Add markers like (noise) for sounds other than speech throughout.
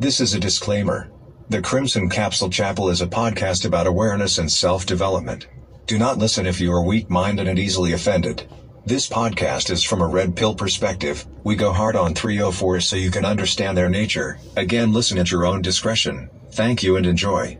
This is a disclaimer. The Crimson Capsule Chapel is a podcast about awareness and self development. Do not listen if you are weak minded and easily offended. This podcast is from a red pill perspective. We go hard on 304 so you can understand their nature. Again, listen at your own discretion. Thank you and enjoy.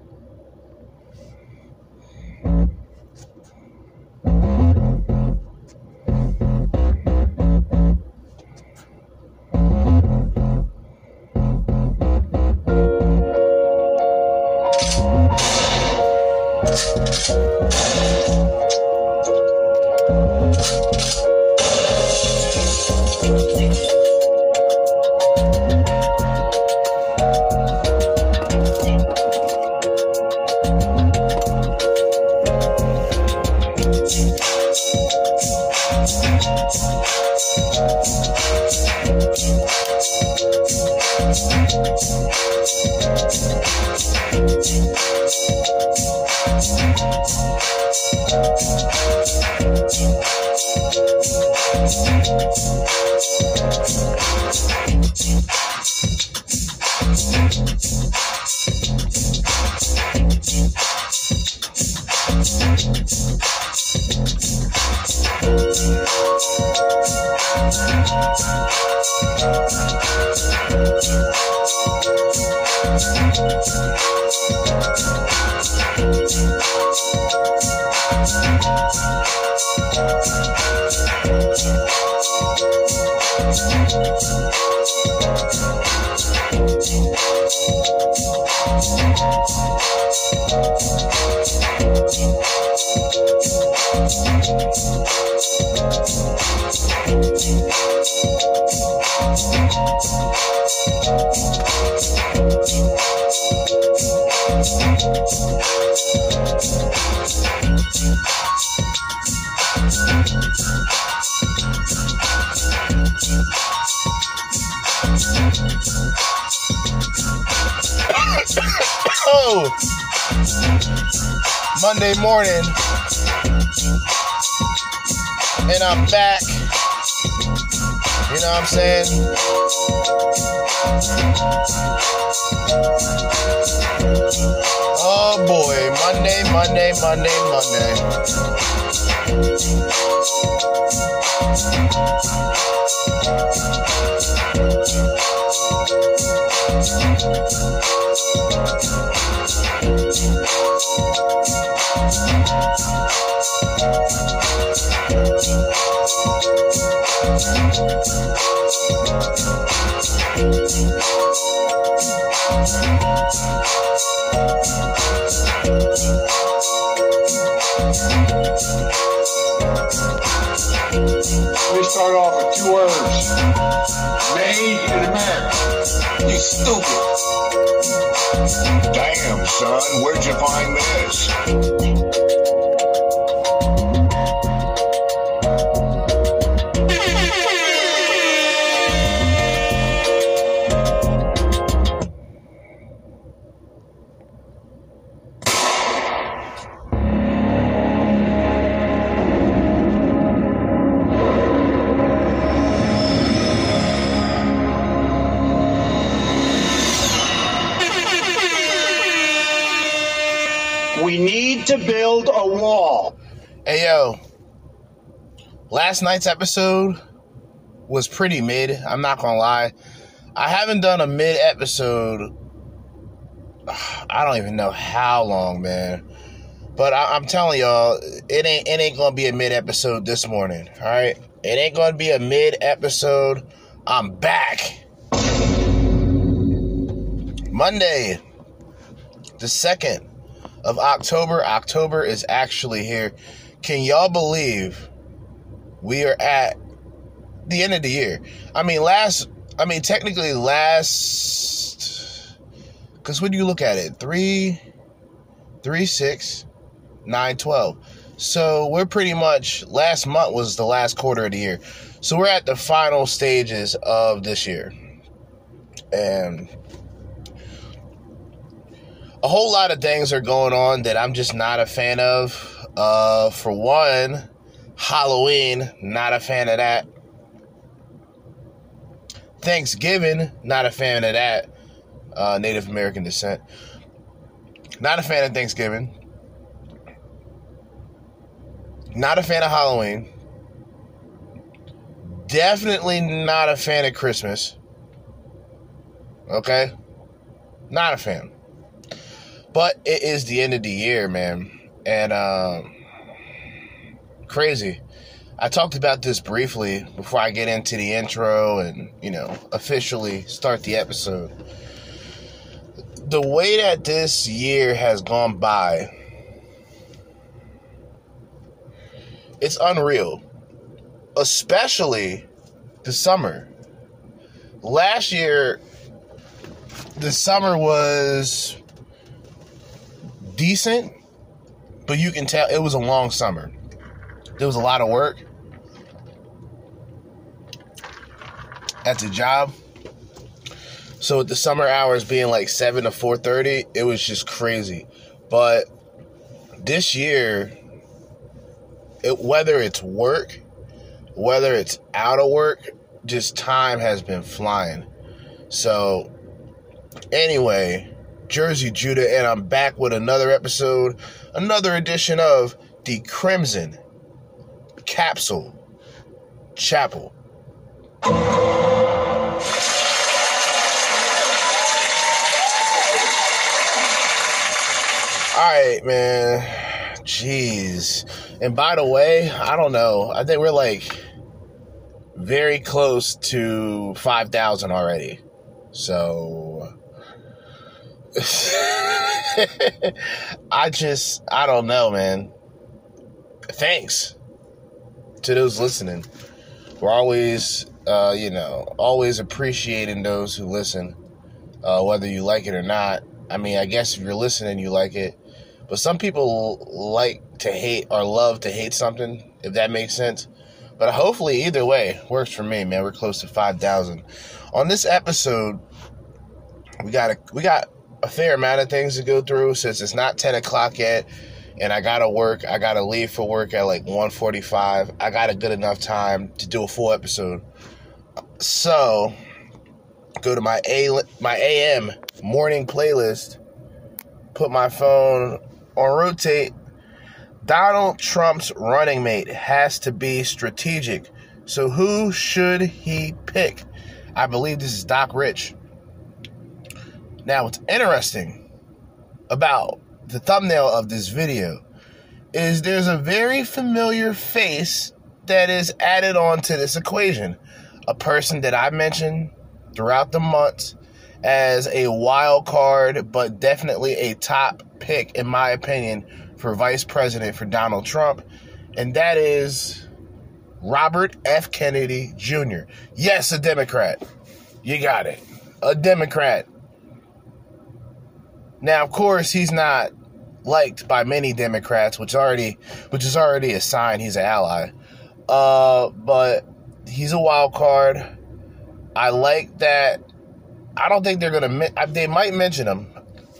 Two words. Made in America. You stupid. Damn, son, where'd you find this? Last night's episode was pretty mid. I'm not gonna lie. I haven't done a mid episode. (sighs) I don't even know how long, man. But I, I'm telling y'all, it ain't it ain't gonna be a mid episode this morning. All right, it ain't gonna be a mid episode. I'm back. Monday, the second of October. October is actually here. Can y'all believe we are at the end of the year? I mean, last, I mean, technically last, because when you look at it, three, three, six, nine, twelve. So we're pretty much, last month was the last quarter of the year. So we're at the final stages of this year. And a whole lot of things are going on that I'm just not a fan of. Uh, for one, Halloween, not a fan of that. Thanksgiving, not a fan of that. uh, Native American descent. Not a fan of Thanksgiving. Not a fan of Halloween. Definitely not a fan of Christmas. Okay? Not a fan. But it is the end of the year, man. And um crazy. I talked about this briefly before I get into the intro and, you know, officially start the episode. The way that this year has gone by, it's unreal. Especially the summer. Last year, the summer was decent, but you can tell it was a long summer. There was a lot of work at the job. So with the summer hours being like 7 to 4:30, it was just crazy. But this year it, whether it's work, whether it's out of work, just time has been flying. So anyway, Jerzee Judah and I'm back with another episode, another edition of the Crimson Capsule Chapel. All right, man. Jeez. And by the way, I don't know. I think we're like very close to 5,000 already. So (laughs) I just, I don't know, man. Thanks to those listening. We're always, uh, you know, always appreciating those who listen, uh, whether you like it or not. I mean, I guess if you're listening, you like it. But some people like to hate or love to hate something, if that makes sense. But hopefully, either way, works for me, man. We're close to 5,000. On this episode, we got a, we got a fair amount of things to go through since it's not 10 o'clock yet and I gotta work. I gotta leave for work at like 1.45. I got a good enough time to do a full episode. So go to my A my AM morning playlist, put my phone on rotate. Donald Trump's running mate has to be strategic. So who should he pick? I believe this is Doc Rich. Now, what's interesting about the thumbnail of this video is there's a very familiar face that is added on to this equation. A person that I mentioned throughout the months as a wild card, but definitely a top pick, in my opinion, for vice president for Donald Trump. And that is Robert F. Kennedy Jr. Yes, a Democrat. You got it. A Democrat. Now, of course, he's not liked by many Democrats, which already, which is already a sign he's an ally. Uh, but he's a wild card. I like that. I don't think they're gonna. They might mention him.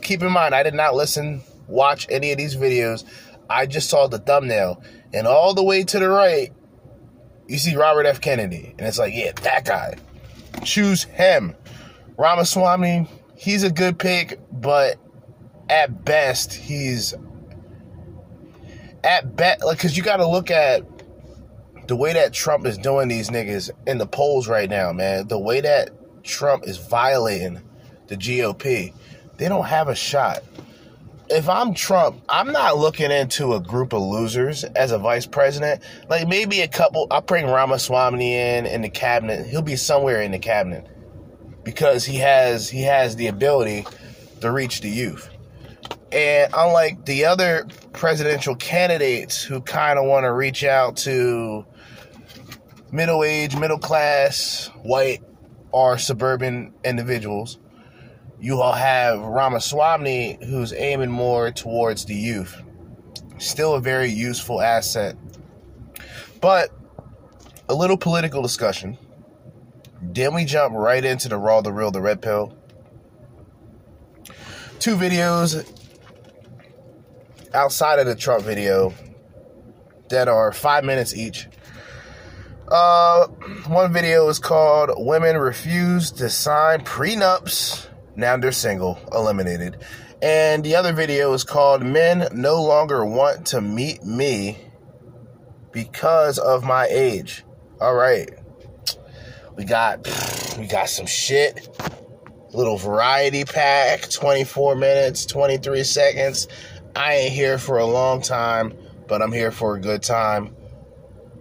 Keep in mind, I did not listen, watch any of these videos. I just saw the thumbnail, and all the way to the right, you see Robert F. Kennedy, and it's like, yeah, that guy. Choose him. Ramaswamy, he's a good pick, but at best he's at best like because you got to look at the way that Trump is doing these niggas in the polls right now, man. The way that Trump is violating the GOP, they don't have a shot. If I'm Trump, I'm not looking into a group of losers as a vice president. Like maybe a couple. I'll bring Ramaswamy in in the cabinet. He'll be somewhere in the cabinet because he has he has the ability to reach the youth. And unlike the other presidential candidates who kind of want to reach out to middle aged, middle class, white, or suburban individuals, you all have Ramaswamy who's aiming more towards the youth. Still a very useful asset. But a little political discussion. Then we jump right into the raw, the real, the red pill. Two videos outside of the Trump video that are five minutes each. Uh, one video is called "Women Refuse to Sign Prenups Now they're single, eliminated. And the other video is called Men No Longer Want to Meet Me Because of My Age. All right. We got (sighs) we got some shit. Little variety pack, 24 minutes, 23 seconds. I ain't here for a long time, but I'm here for a good time.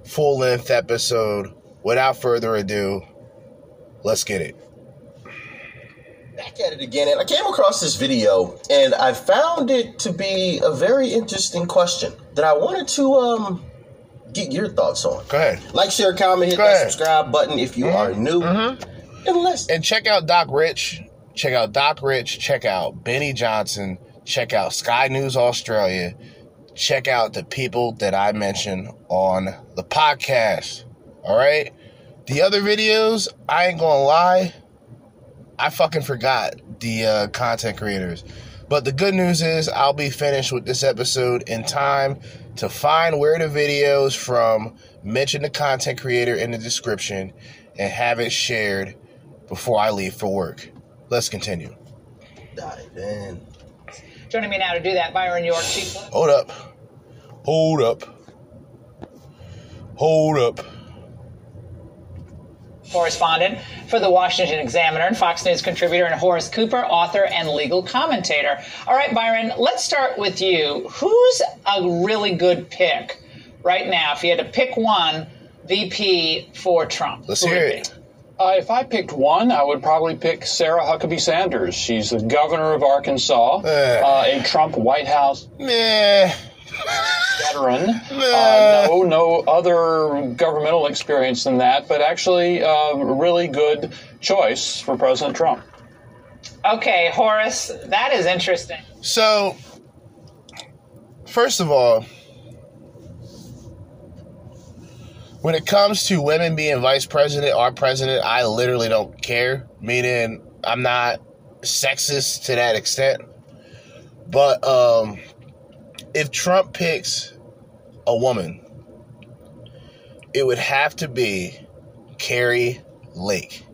Full length episode. Without further ado, let's get it. back at it again, and I came across this video, and I found it to be a very interesting question that I wanted to um get your thoughts on. Go ahead. Like, share, comment, hit Go that ahead. Mm-hmm. subscribe button if you are new, and let's And check out Doc Rich. Check out Doc Rich. Check out Benny Johnson. Check out Sky News Australia. Check out the people that I mentioned on the podcast. All right. The other videos, I ain't gonna lie, I fucking forgot the uh, content creators. But the good news is I'll be finished with this episode in time to find where the videos from, mention the content creator in the description, and have it shared before I leave for work. Let's continue. dive in. Joining me now to do that, Byron York, Chief Hold up. Hold up. Hold up. correspondent for the Washington Examiner and Fox News contributor, and Horace Cooper, author and legal commentator. All right, Byron, let's start with you. Who's a really good pick right now? If you had to pick one VP for Trump, Let's hear it? Uh, if I picked one, I would probably pick Sarah Huckabee Sanders. She's the governor of Arkansas, uh, a Trump White House Meh. veteran. (laughs) Uh, no, no other governmental experience than that, but actually uh, a really good choice for President Trump. Okay, Horace, that is interesting. So, first of all, when it comes to women being vice president or president, I literally don't care. Meaning, I'm not sexist to that extent. But um, if Trump picks a woman, it would have to be Kari Lake.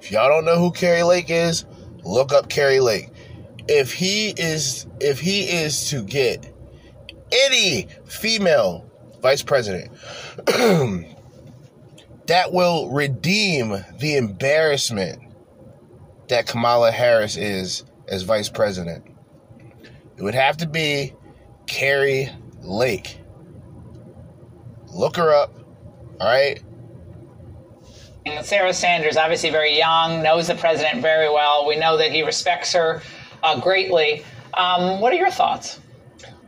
If y'all don't know who Kari Lake is, look up Kari Lake. If he is if he is to get any female vice president (clears throat) that will redeem the embarrassment that Kamala Harris is as vice president. It would have to be Kari Lake. Look her up. All right. And Sarah Sanders, obviously very young, knows the president very well. We know that he respects her uh, greatly. Um, what are your thoughts?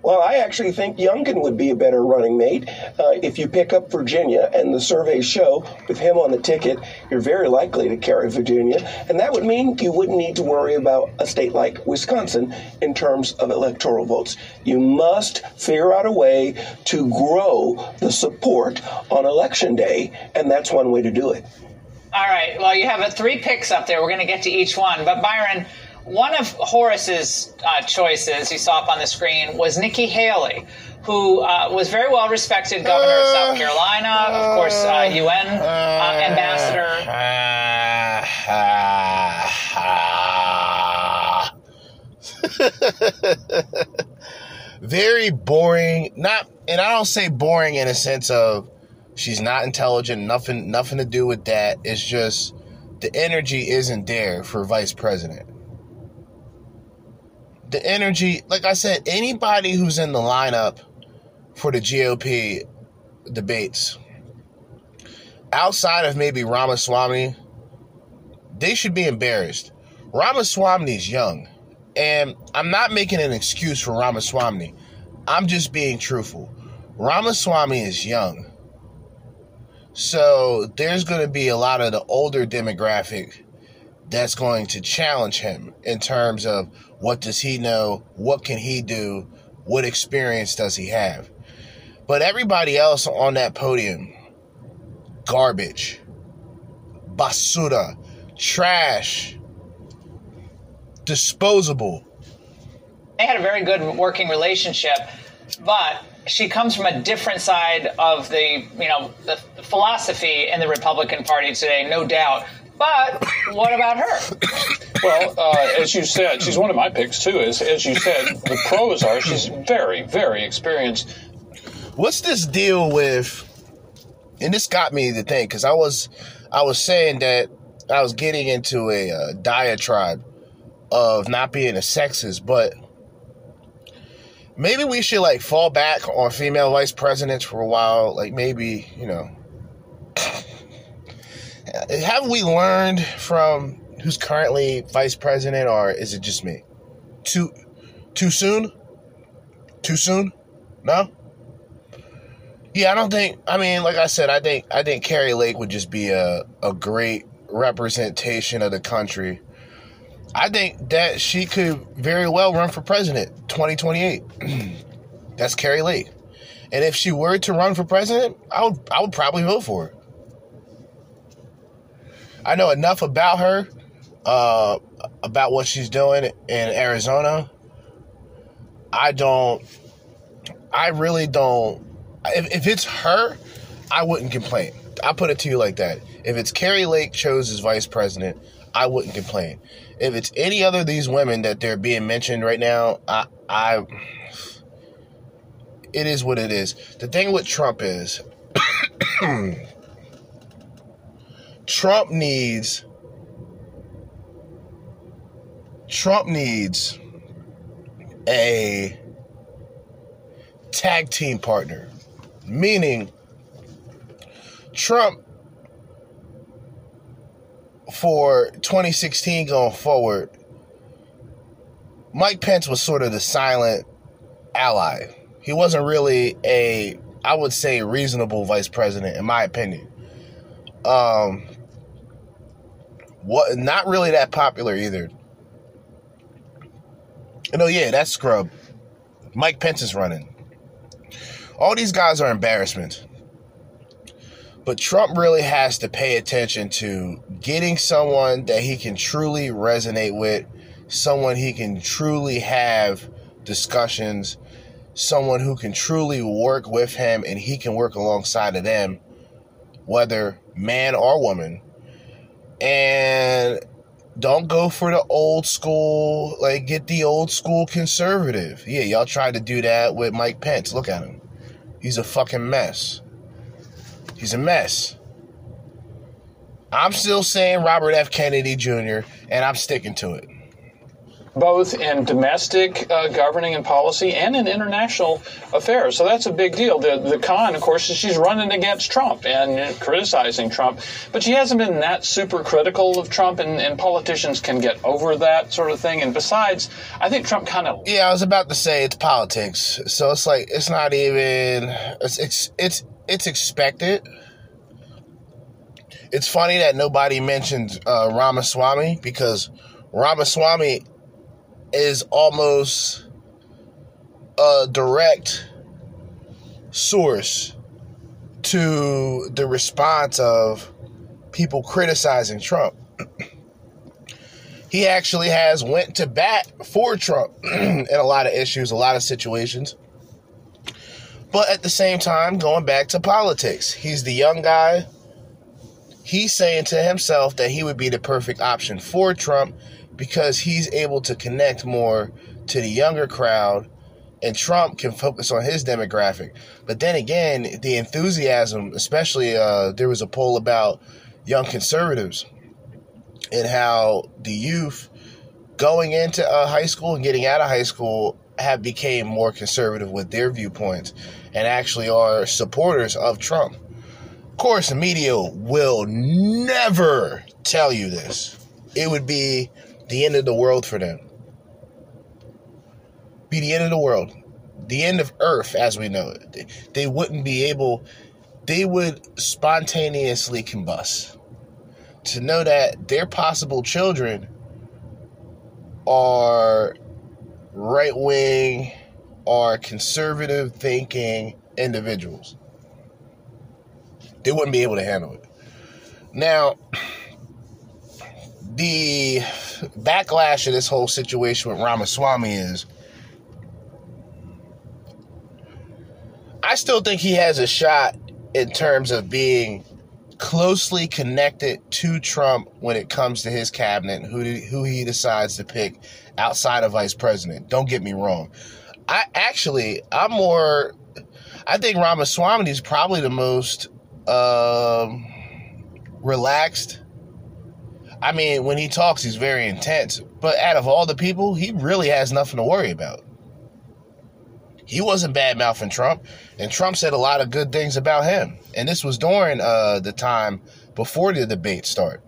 Well, I actually think Youngkin would be a better running mate. Uh, if you pick up Virginia, and the surveys show with him on the ticket, you're very likely to carry Virginia, and that would mean you wouldn't need to worry about a state like Wisconsin in terms of electoral votes. You must figure out a way to grow the support on election day, and that's one way to do it. All right. Well, you have a three picks up there. We're going to get to each one. But Byron, one of Horace's uh, choices you saw up on the screen was Nikki Haley, who uh, was very well respected governor of South Carolina, of course, uh, UN uh, ambassador. (laughs) Very boring. Not, and I don't say boring in a sense of she's not intelligent. Nothing, nothing to do with that. It's just the energy isn't there for vice president. The energy, like I said, anybody who's in the lineup for the GOP debates, outside of maybe Ramaswamy, they should be embarrassed. Ramaswamy is young, and I'm not making an excuse for Ramaswamy. I'm just being truthful. Ramaswamy is young. So there's going to be a lot of the older demographic that's going to challenge him in terms of what does he know, what can he do, what experience does he have. But everybody else on that podium, garbage, basura, trash, disposable. They had a very good working relationship, but she comes from a different side of the, you know, the, philosophy in the Republican Party today, no doubt. But what about her? Well, uh, as you said, she's one of my picks too. As, as you said, the pros are she's very, very experienced. What's this deal with? And this got me to think because I was, I was saying that I was getting into a uh, diatribe of not being a sexist, but maybe we should like fall back on female vice presidents for a while. Like maybe you know, have we learned from who's currently vice president, or is it just me? Too, too soon? Too soon? No. Yeah, I don't think. I mean, like I said, I think I think Kari Lake would just be a a great representation of the country. I think that she could very well run for president 2028. (clears throat) That's Kari Lake. And if she were to run for president, I would I would probably vote for her. I know enough about her, uh, about what she's doing in Arizona. I don't. I really don't. If, if it's her, I wouldn't complain. I put it to you like that. If it's Kari Lake chose as vice president, I wouldn't complain. If it's any other of these women that they're being mentioned right now, I, I, it is what it is. The thing with Trump is, (clears throat) Trump needs, Trump needs a tag team partner, meaning Trump for 2016 going forward, Mike Pence was sort of the silent ally. He wasn't really a, I would say, reasonable vice president, in my opinion. Um, what? Not really that popular either. And oh yeah, that's scrub. Mike Pence is running. All these guys are embarrassment. But Trump really has to pay attention to getting someone that he can truly resonate with, someone he can truly have discussions, someone who can truly work with him and he can work alongside of them, whether man or woman. And don't go for the old school, like get the old school conservative. Yeah, y'all tried to do that with Mike Pence. Look at him. He's a fucking mess. He's a mess. I'm still saying Robert F. Kennedy Jr., and I'm sticking to it. Both in domestic uh, governing and policy and in international affairs. So that's a big deal. The, the con, of course, is she's running against Trump and criticizing Trump. But she hasn't been that super critical of Trump, and, and politicians can get over that sort of thing. And besides, I think Trump kind of. Yeah, I was about to say it's politics. So it's like, it's not even. It's, it's, it's it's expected. It's funny that nobody mentioned uh, Ramaswamy because Ramaswamy is almost a direct source to the response of people criticizing Trump. (clears throat) he actually has went to bat for Trump (clears throat) in a lot of issues, a lot of situations. But at the same time, going back to politics, he's the young guy. He's saying to himself that he would be the perfect option for Trump because he's able to connect more to the younger crowd and Trump can focus on his demographic. But then again, the enthusiasm, especially uh, there was a poll about young conservatives and how the youth going into uh, high school and getting out of high school have became more conservative with their viewpoints and actually are supporters of Trump. Of course, the media will never tell you this. It would be the end of the world for them. Be the end of the world. The end of Earth as we know it. They wouldn't be able, they would spontaneously combust. To know that their possible children are right wing or conservative thinking individuals. They wouldn't be able to handle it. Now, the backlash of this whole situation with Ramaswamy is I still think he has a shot in terms of being closely connected to Trump when it comes to his cabinet, who who he decides to pick outside of vice president. Don't get me wrong. I actually, I'm more. I think Ramaswamy is probably the most um, relaxed. I mean, when he talks, he's very intense. But out of all the people, he really has nothing to worry about. He wasn't bad mouthing Trump, and Trump said a lot of good things about him. And this was during uh, the time before the debate start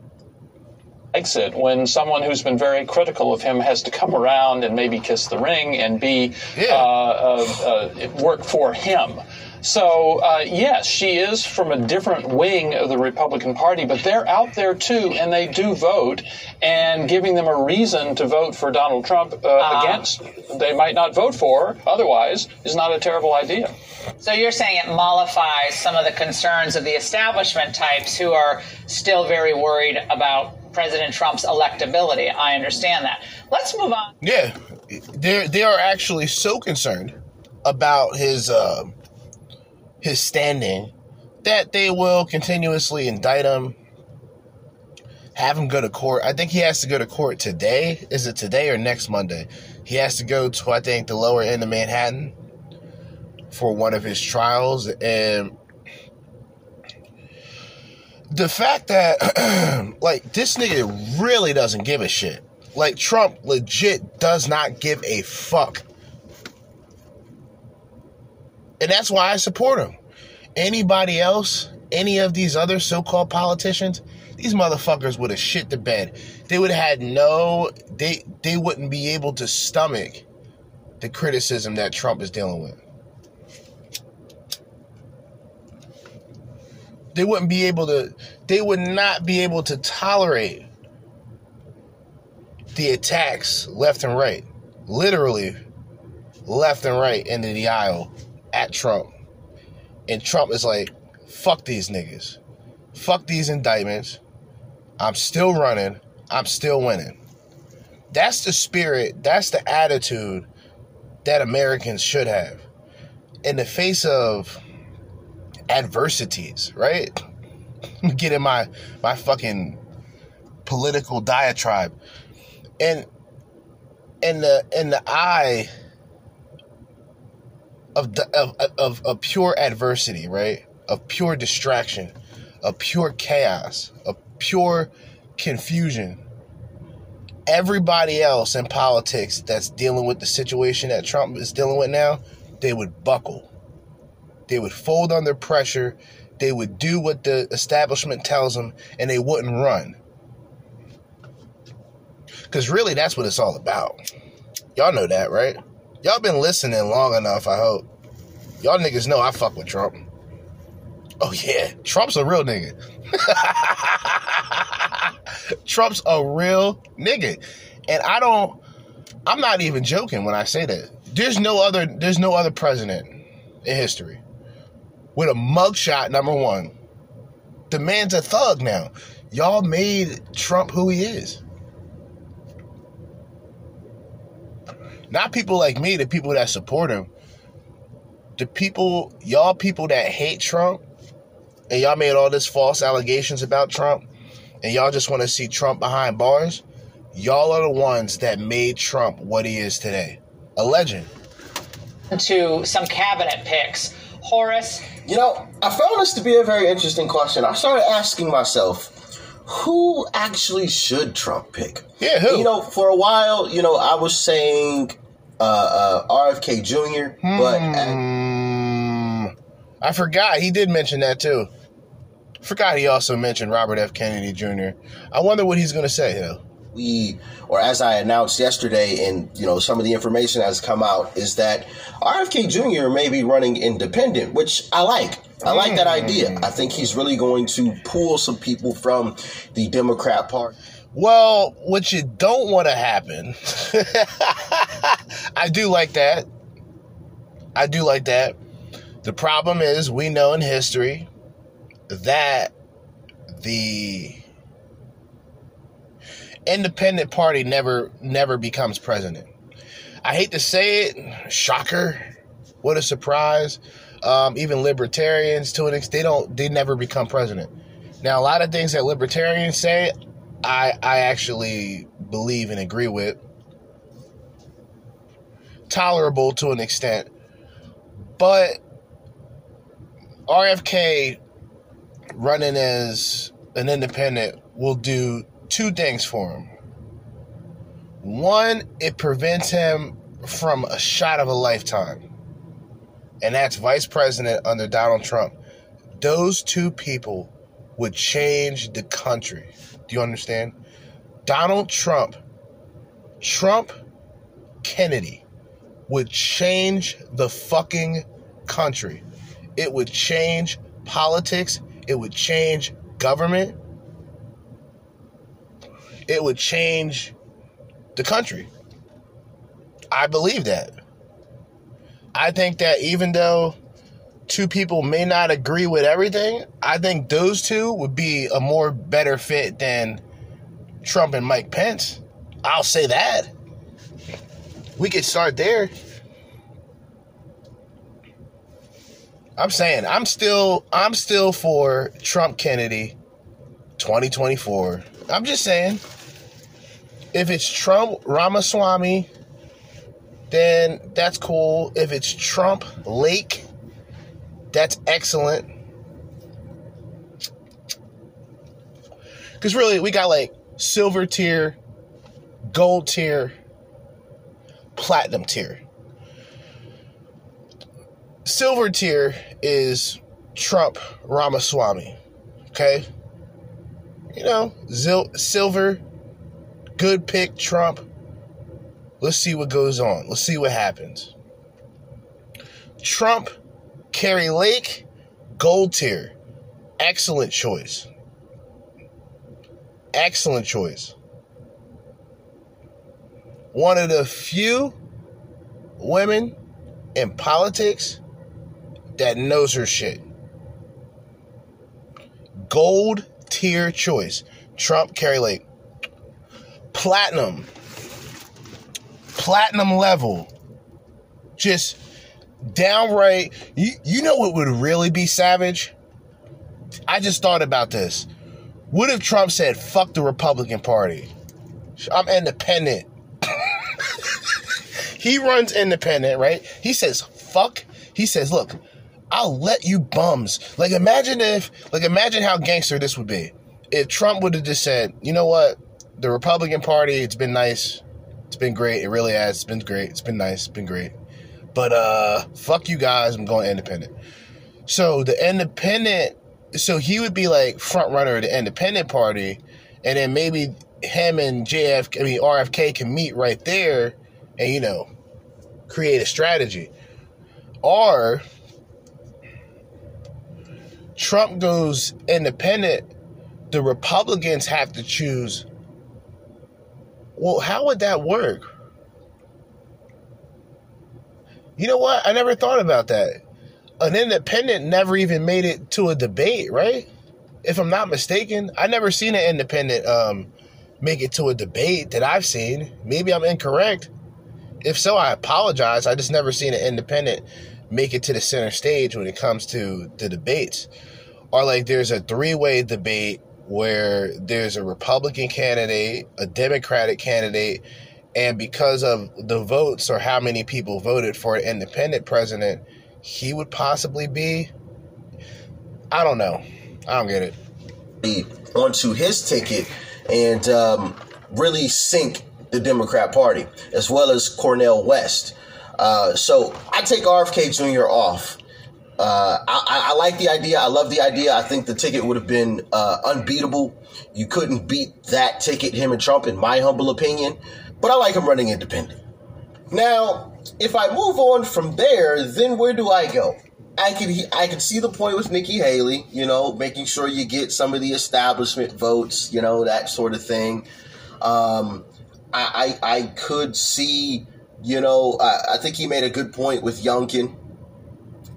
exit when someone who's been very critical of him has to come around and maybe kiss the ring and be Yeah. uh, uh, uh, work for him. So uh, yes, she is from a different wing of the Republican Party, but they're out there too, and they do vote. And giving them a reason to vote for Donald Trump uh, against, they might not vote for otherwise, is not a terrible idea. So you're saying it mollifies some of the concerns of the establishment types who are still very worried about President Trump's electability. I understand that. Let's move on. Yeah, they they are actually so concerned about his uh, his standing that they will continuously indict him, have him go to court. I think he has to go to court today. Is it today or next Monday? He has to go to I think the lower end of Manhattan for one of his trials and the fact that (clears throat) like this nigga really doesn't give a shit. Like Trump legit does not give a fuck. And that's why I support him. Anybody else, any of these other so-called politicians, these motherfuckers would have shit the bed. They would have had no they they wouldn't be able to stomach the criticism that Trump is dealing with. They wouldn't be able to they would not be able to tolerate the attacks left and right. Literally left and right into the aisle at Trump. And Trump is like, fuck these niggas. Fuck these indictments. I'm still running. I'm still winning. That's the spirit, that's the attitude that Americans should have. In the face of adversities, right? (laughs) Get in my my fucking political diatribe. And in the in the eye of of, of of pure adversity, right? Of pure distraction, of pure chaos, of pure confusion. Everybody else in politics that's dealing with the situation that Trump is dealing with now, they would buckle. They would fold under pressure. They would do what the establishment tells them, and they wouldn't run. Because really, that's what it's all about. Y'all know that, right? Y'all been listening long enough, I hope. Y'all niggas know I fuck with Trump. Oh, yeah. Trump's a real nigga. (laughs) Trump's a real nigga. And I don't, I'm not even joking when I say that. There's no other, there's no other president in history with a mugshot, number one. The man's a thug now. Y'all made Trump who he is. Not people like me, the people that support him. The people, y'all people that hate Trump, and y'all made all this false allegations about Trump, and y'all just want to see Trump behind bars. Y'all are the ones that made Trump what he is today. A legend. To some cabinet picks. Horace, You know, I found this to be a very interesting question. I started asking myself, who actually should Trump pick? Yeah, who? You know, for a while, you know, I was saying uh, uh, RFK Jr., but uh, Mm, I forgot. He did mention that too. Forgot he also mentioned Robert F. Kennedy Jr. I wonder what he's going to say, though. we, or as I announced yesterday, and you know, some of the information has come out, is that RFK Jr. may be running independent, which I like. I like that mm. idea. I think he's really going to pull some people from the Democrat Party. Well, what you don't want to happen, (laughs) I do like that. I do like that. The problem is, we know in history that the independent party never never becomes president. I hate to say it, shocker. What a surprise. Um, even libertarians to an extent, they don't they never become president. Now, a lot of things that libertarians say, I I actually believe and agree with. Tolerable to an extent, but RFK running as an independent will do two things for him. One, it prevents him from a shot of a lifetime, and that's vice president under Donald Trump. Those two people would change the country. Do you understand? Donald Trump, Trump, Kennedy would change the fucking country. It would change politics. It would change government. It would change the country. I believe that. I think that even though two people may not agree with everything, I think those two would be a more better fit than Trump and Mike Pence. I'll say that. We could start there. I'm saying I'm still I'm still for Trump Kennedy 2024. I'm just saying if it's Trump Ramaswamy then that's cool. If it's Trump Lake that's excellent. Cuz really we got like silver tier, gold tier, platinum tier. Silver tier is Trump Ramaswamy. Okay? You know, zil- silver, good pick, Trump. Let's see what goes on. Let's see what happens. Trump, Kari Lake, gold tier. Excellent choice. Excellent choice. One of the few women in politics that knows her shit. Gold tier choice. Trump, Kari Lake. Platinum. Platinum level. Just downright. You, you know what would really be savage? I just thought about this. What if Trump said, fuck the Republican Party? I'm independent. (laughs) he runs independent, right? He says, fuck. He says, look, I'll let you bums. Like imagine if like imagine how gangster this would be. If Trump would have just said, you know what? The Republican Party, it's been nice. Been great. It really has. It's been great. It's been nice. It's been great. But uh fuck you guys, I'm going independent. So the independent so he would be like front runner of the independent party, and then maybe him and JF I mean RFK can meet right there and you know create a strategy. Or Trump goes independent, the Republicans have to choose. Well, how would that work? You know what? I never thought about that. An independent never even made it to a debate, right? If I'm not mistaken, I never seen an independent um, make it to a debate that I've seen. Maybe I'm incorrect. If so, I apologize. I just never seen an independent make it to the center stage when it comes to the debates. Or like there's a three way debate where there's a Republican candidate, a Democratic candidate, and because of the votes or how many people voted for an independent president, he would possibly be. I don't know. I don't get it. Onto his ticket and um, really sink the Democrat Party, as well as Cornel West. Uh, so I take RFK Jr. off. Uh, I, I, like the idea. I love the idea. I think the ticket would have been uh, unbeatable. You couldn't beat that ticket, him and Trump, in my humble opinion. But I like him running independent. Now, if I move on from there, then where do I go? I could I could see the point with Nikki Haley, you know, making sure you get some of the establishment votes, you know, that sort of thing. Um, I, I, I could see, you know, I, I think he made a good point with Youngkin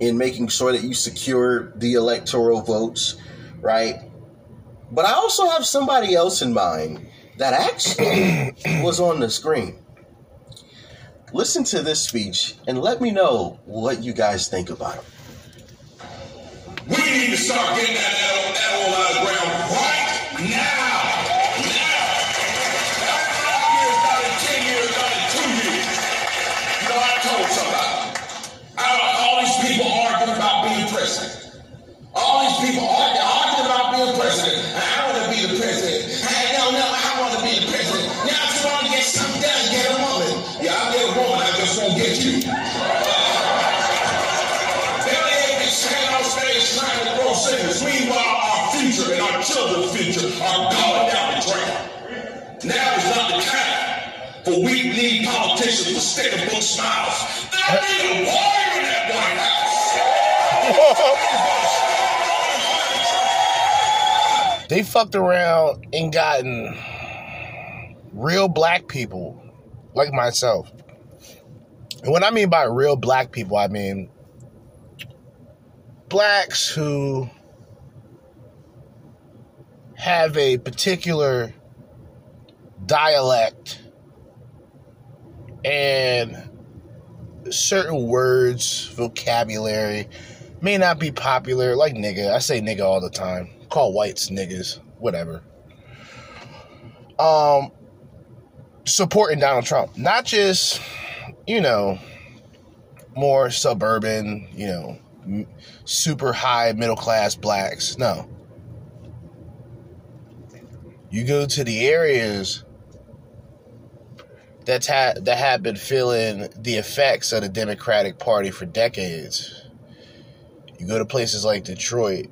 in making sure that you secure the electoral votes, right? But I also have somebody else in mind that actually (clears throat) was on the screen. Listen to this speech and let me know what you guys think about him. We need to start getting that animal out of the ground fucked around and gotten real black people like myself. And what I mean by real black people, I mean blacks who have a particular dialect and certain words, vocabulary may not be popular, like nigga. I say nigga all the time. Call whites niggas, whatever. Um, supporting Donald Trump, not just you know more suburban, you know, m- super high middle class blacks. No. You go to the areas that's had that have been feeling the effects of the Democratic Party for decades. You go to places like Detroit.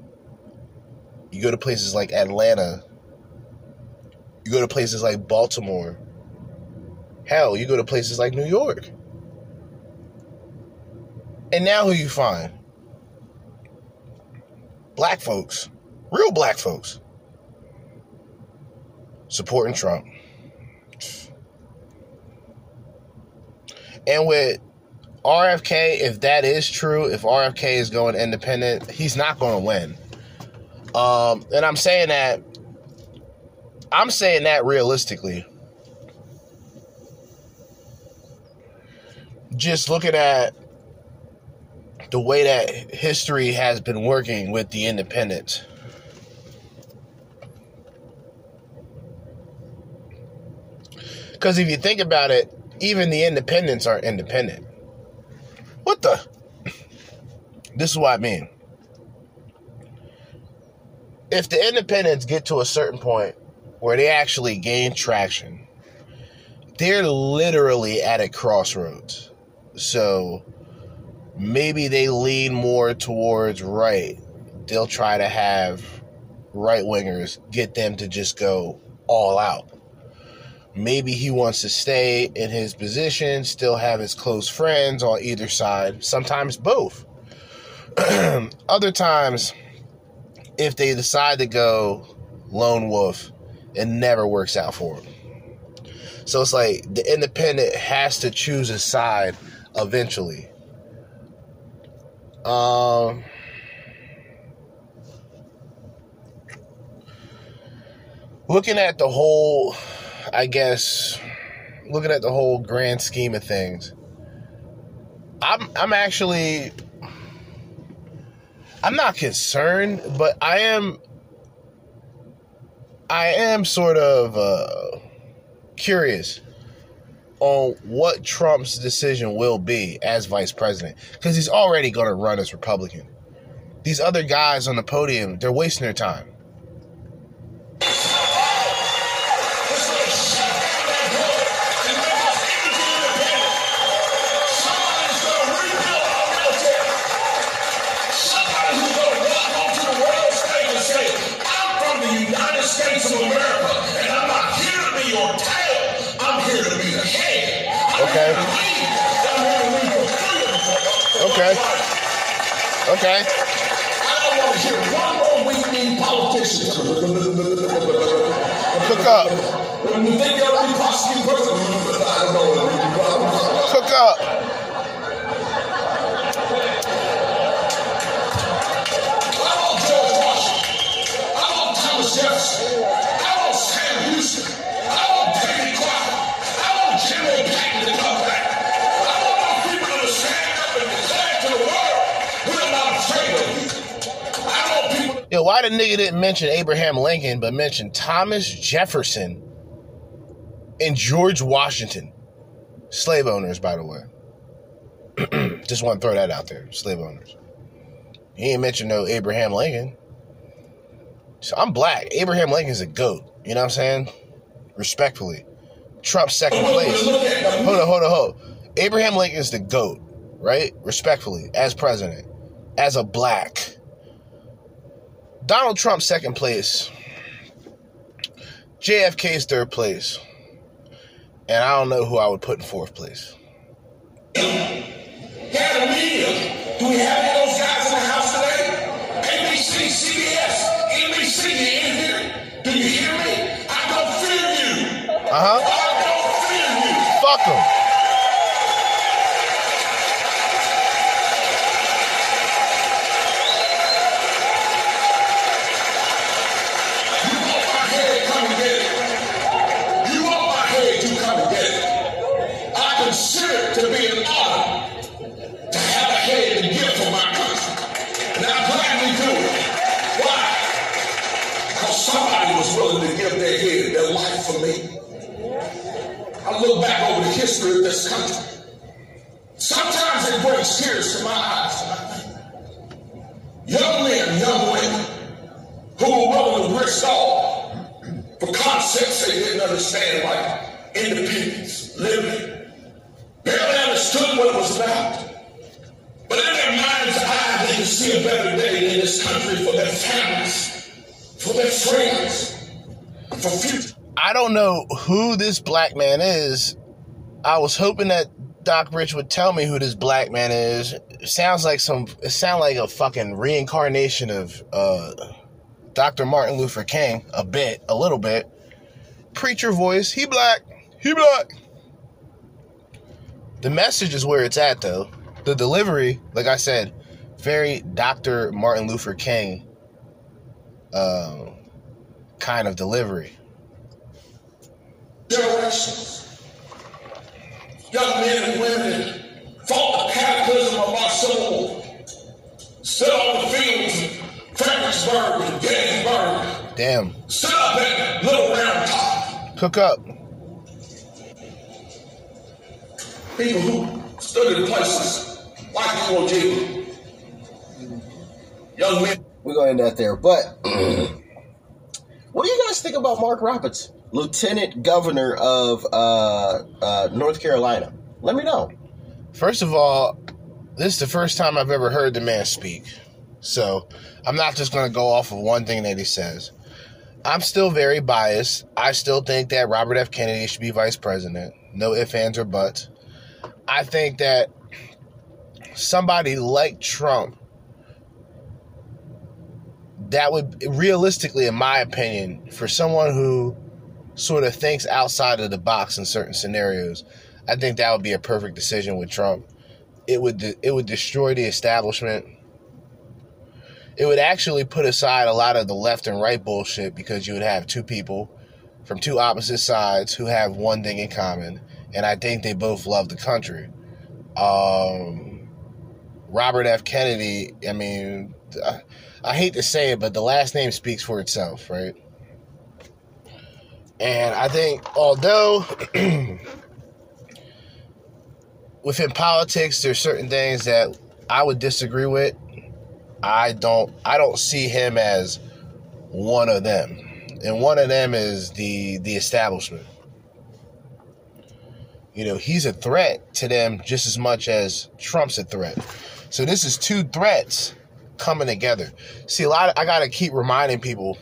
You go to places like Atlanta. You go to places like Baltimore. Hell, you go to places like New York. And now who you find? Black folks. Real black folks. Supporting Trump. And with RFK, if that is true, if RFK is going independent, he's not going to win. Um, and I'm saying that, I'm saying that realistically. Just looking at the way that history has been working with the independents. Because if you think about it, even the independents aren't independent. What the? (laughs) This is what I mean. If the independents get to a certain point where they actually gain traction, they're literally at a crossroads. So maybe they lean more towards right. They'll try to have right wingers get them to just go all out. Maybe he wants to stay in his position, still have his close friends on either side, sometimes both. (clears throat) Other times, if they decide to go lone wolf, it never works out for them. So it's like the independent has to choose a side eventually. Um, looking at the whole, I guess, looking at the whole grand scheme of things, I'm I'm actually I'm not concerned, but I am I am sort of uh, curious on what Trump's decision will be as vice president because he's already going to run as Republican. These other guys on the podium, they're wasting their time. Okay. I don't want to hear one more weak politician. Cook up. When you think they'll be prosecuted, I don't know. Cook up. Yo, why the nigga didn't mention Abraham Lincoln, but mention Thomas Jefferson and George Washington? Slave owners, by the way. (clears throat) Just want to throw that out there. Slave owners. He ain't mentioned no Abraham Lincoln. So I'm black. Abraham Lincoln's a goat. You know what I'm saying? Respectfully. Trump second place. Hold on, hold on, hold on. Abraham Lincoln's the goat, right? Respectfully, as president, as a black. Donald Trump second place. JFK's third place. And I don't know who I would put in fourth place. Had a media. Do we have any those guys in the house today? ABC, CBS, NBC, you in here? Do you hear me? I don't fear you. Uh huh. Sometimes it brings tears to my eyes. Young men, young women, who were willing to risk all for concepts they didn't understand, like independence, liberty. Barely understood what it was about. But in their mind's eye, they could see a better day in this country for their families, for their friends, for future. I don't know who this black man is. I was hoping that Doc Rich would tell me who this black man is. It sounds like some. It sounds like a fucking reincarnation of uh, Dr. Martin Luther King. A bit, a little bit. Preacher voice. He black. He black. The message is where it's at, though. The delivery, like I said, very Dr. Martin Luther King uh, kind of delivery. generations. Young men and women fought the cataclysm of our civil war. Stood on the fields of Fredericksburg and Gettysburg. Damn. Stood up at Little Round Top. Cook up. People who stood in places like Iwo Jima. Young men. We're going to end that there. But (clears throat) what do you guys think about Mark Roberts, Lieutenant Governor of uh, uh, North Carolina? Let me know. First of all, this is the first time I've ever heard the man speak. So I'm not just going to go off of one thing that he says. I'm still very biased. I still think that Robert F. Kennedy should be vice president. No ifs, ands, or buts. I think that somebody like Trump, that would realistically, in my opinion, for someone who sort of thinks outside of the box in certain scenarios, I think that would be a perfect decision with Trump. It would it would destroy the establishment. It would actually put aside a lot of the left and right bullshit because you would have two people from two opposite sides who have one thing in common, and I think they both love the country. Um, Robert F. Kennedy, I mean, I, I hate to say it, but the last name speaks for itself, right? And I think, although (clears throat) within politics, there's certain things that I would disagree with. I don't, I don't see him as one of them, and one of them is the the establishment. You know, he's a threat to them just as much as Trump's a threat. So this is two threats coming together. See, a lot. Of, I gotta keep reminding people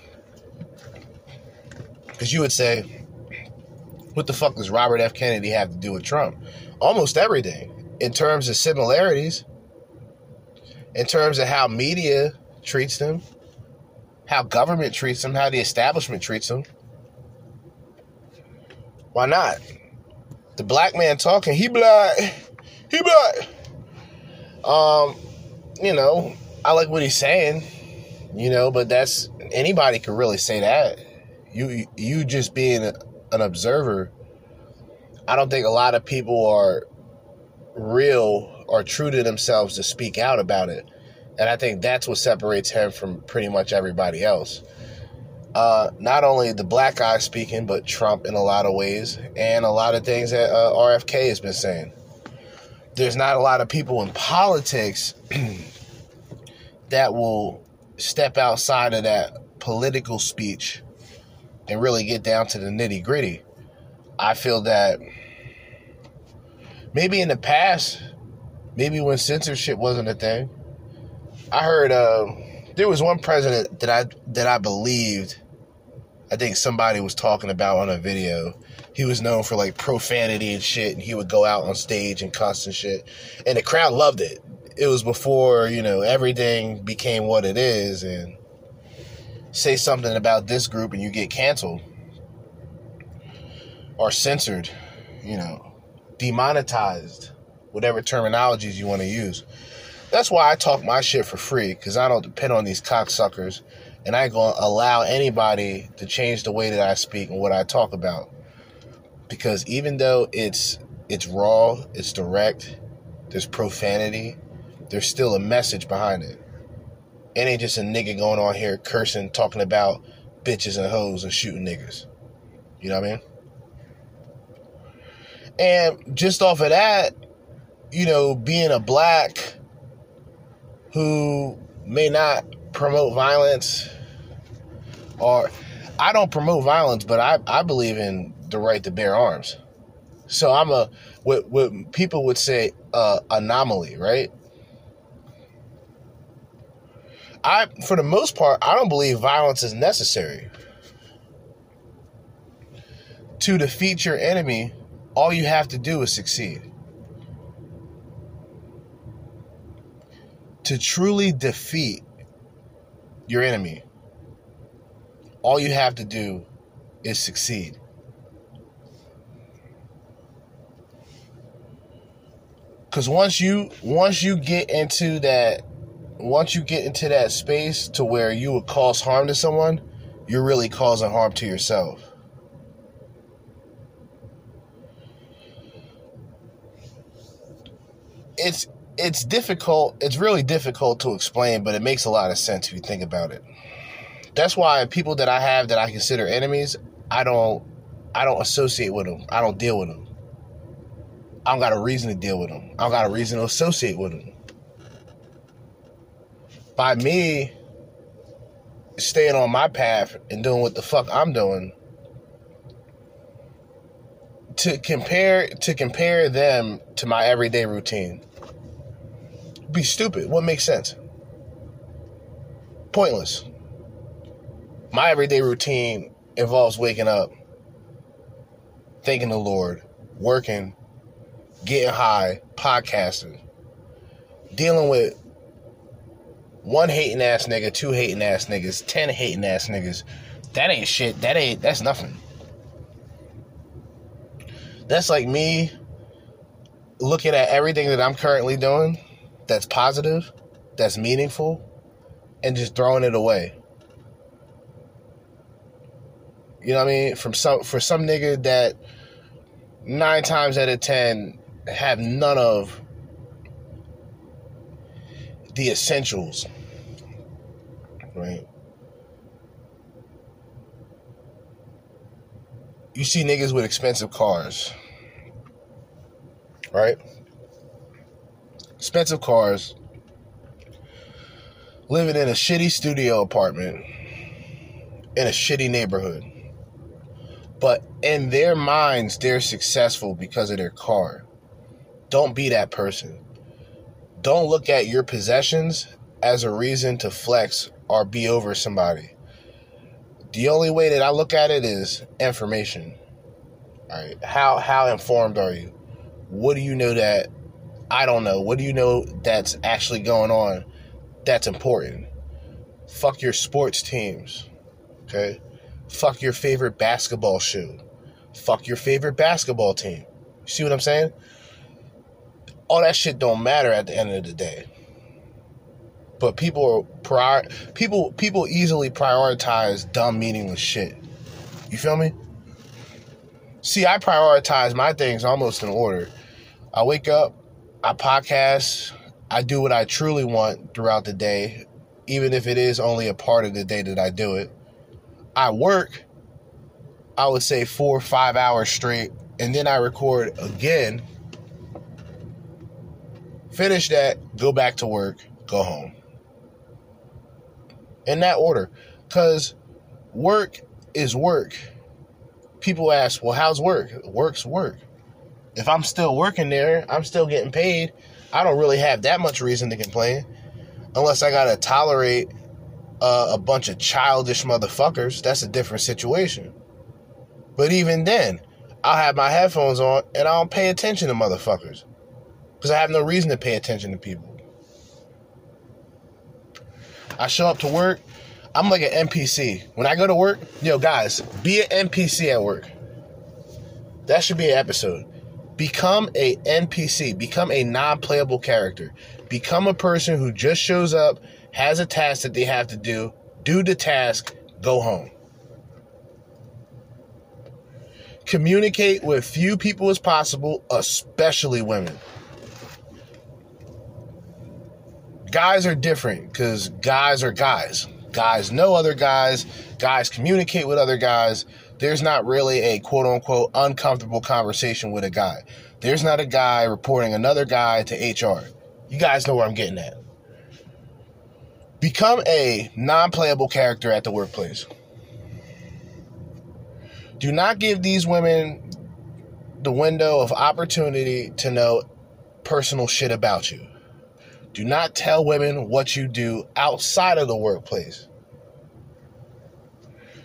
because you would say, "What the fuck does Robert F. Kennedy have to do with Trump?" Almost everything in terms of similarities, in terms of how media treats them, how government treats them, how the establishment treats them. Why not? The black man talking, he black, he black. Um, you know, I like what he's saying, you know, but that's anybody could really say that. You you just being an observer, I don't think a lot of people are real or true to themselves to speak out about it. And I think that's what separates him from pretty much everybody else. Uh, not only the black guy speaking, but Trump in a lot of ways, and a lot of things that uh, RFK has been saying. There's not a lot of people in politics (clears throat) that will step outside of that political speech and really get down to the nitty gritty. I feel that maybe in the past, maybe when censorship wasn't a thing, I heard uh, there was one president that I that I believed I think somebody was talking about on a video. He was known for like profanity and shit, and he would go out on stage and cuss and shit, and the crowd loved it. It was before you know everything became what it is, and say something about this group and you get canceled or censored, you know, demonetized, whatever terminologies you want to use. That's why I talk my shit for free because I don't depend on these cocksuckers and I ain't gonna allow anybody to change the way that I speak and what I talk about. Because even though it's it's raw, it's direct, there's profanity, there's still a message behind it. It ain't just a nigga going on here cursing, talking about bitches and hoes and shooting niggas. You know what I mean? And just off of that, you know, being a black who may not promote violence or I don't promote violence, but I, I believe in the right to bear arms. So I'm a what what people would say uh, anomaly, right? I for the most part I don't believe violence is necessary. To defeat your enemy, all you have to do is succeed. To truly defeat your enemy, all you have to do is succeed. Cause once you once you get into that once you get into that space to where you would cause harm to someone, you're really causing harm to yourself. It's it's difficult, it's really difficult to explain, but it makes a lot of sense if you think about it. That's why people that I have that I consider enemies, I don't I don't associate with them. I don't deal with them. I don't got a reason to deal with them. I don't got a reason to associate with them by me staying on my path and doing what the fuck I'm doing to compare to compare them to my everyday routine. Be stupid. What makes sense? Pointless. My everyday routine involves waking up thanking the lord working getting high podcasting dealing with one hating ass nigga, two hating ass niggas, ten hating ass niggas. That ain't shit. That ain't that's nothing. That's like me looking at everything that I'm currently doing that's positive, that's meaningful, and just throwing it away. You know what I mean? From some for some nigga that nine times out of ten have none of the essentials right? You see niggas with expensive cars, right? Expensive cars, living in a shitty studio apartment in a shitty neighborhood. But in their minds, they're successful because of their car. Don't be that person. Don't look at your possessions as a reason to flex or be over somebody. The only way that I look at it is information. All right. How how informed are you? What do you know that I don't know? What do you know that's actually going on that's important? Fuck your sports teams. Okay? Fuck your favorite basketball shoe. Fuck your favorite basketball team. See what I'm saying? All that shit don't matter at the end of the day. But people are prior people people easily prioritize dumb meaningless shit. You feel me? See i prioritize my things almost in order. I wake up i podcast i do what i truly want throughout the day even if it is only a part of the day that i do it. I work i would say four or five hours straight and then i record again finish that go back to work go home in that order because work is work. People ask, well, how's work? Work's work. If I'm still working there, I'm still getting paid. I don't really have that much reason to complain unless I got to tolerate uh, a bunch of childish motherfuckers, that's a different situation. But even then, I'll have my headphones on and I don't pay attention to motherfuckers because I have no reason to pay attention to people. I show up to work, I'm like an NPC. When I go to work, yo, guys, be an NPC at work. That should be an episode. Become a NPC, become a non playable character, become a person who just shows up, has a task that they have to do, do the task, go home. Communicate with few people as possible, especially women. Guys are different because guys are guys. Guys know other guys, guys communicate with other guys. There's not really a quote unquote uncomfortable conversation with a guy. There's not a guy reporting another guy to HR. You guys know where I'm getting at. Become a non playable character at the workplace. Do not give these women the window of opportunity to know personal shit about you. Do not tell women what you do outside of the workplace.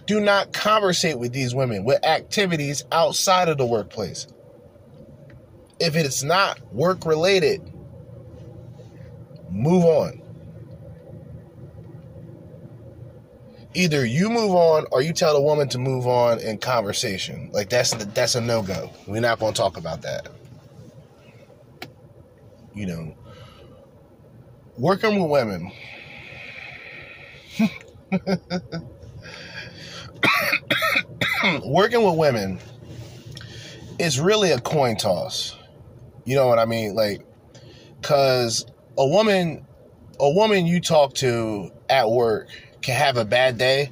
Do not conversate with these women with activities outside of the workplace. If it's not work related, move on. Either you move on or you tell the woman to move on in conversation. Like that's that's a no go. We're not going to talk about that. You know, working with women. (coughs) working with women is really a coin toss. You know what I mean? Like, cause a woman, a woman you talk to at work can have a bad day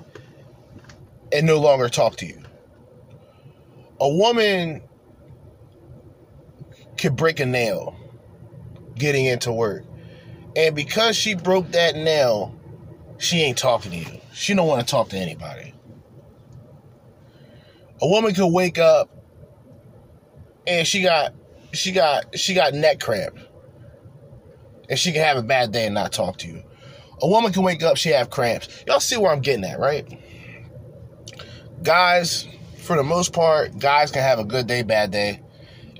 and no longer talk to you. A woman could break a nail getting into work. And because she broke that nail, she ain't talking to you. She don't want to talk to anybody. A woman could wake up and she got she got she got neck cramp. And she can have a bad day and not talk to you. A woman can wake up, she have cramps. Y'all see where I'm getting at, right? Guys, for the most part, guys can have a good day, bad day.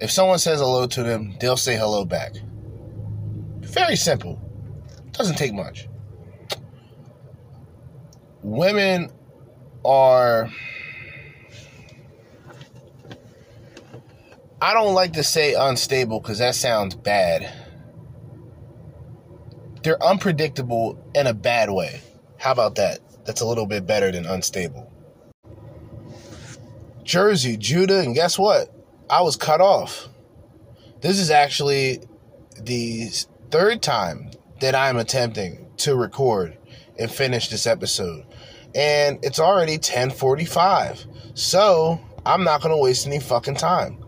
If someone says hello to them, they'll say hello back. Very simple. Doesn't take much. Women are I don't like to say unstable because that sounds bad. They're unpredictable in a bad way. How about that? That's a little bit better than unstable. Jerzee, Judah, and guess what? I was cut off. This is actually the third time that I'm attempting to record and finish this episode. And it's already 1045. So I'm not going to waste any fucking time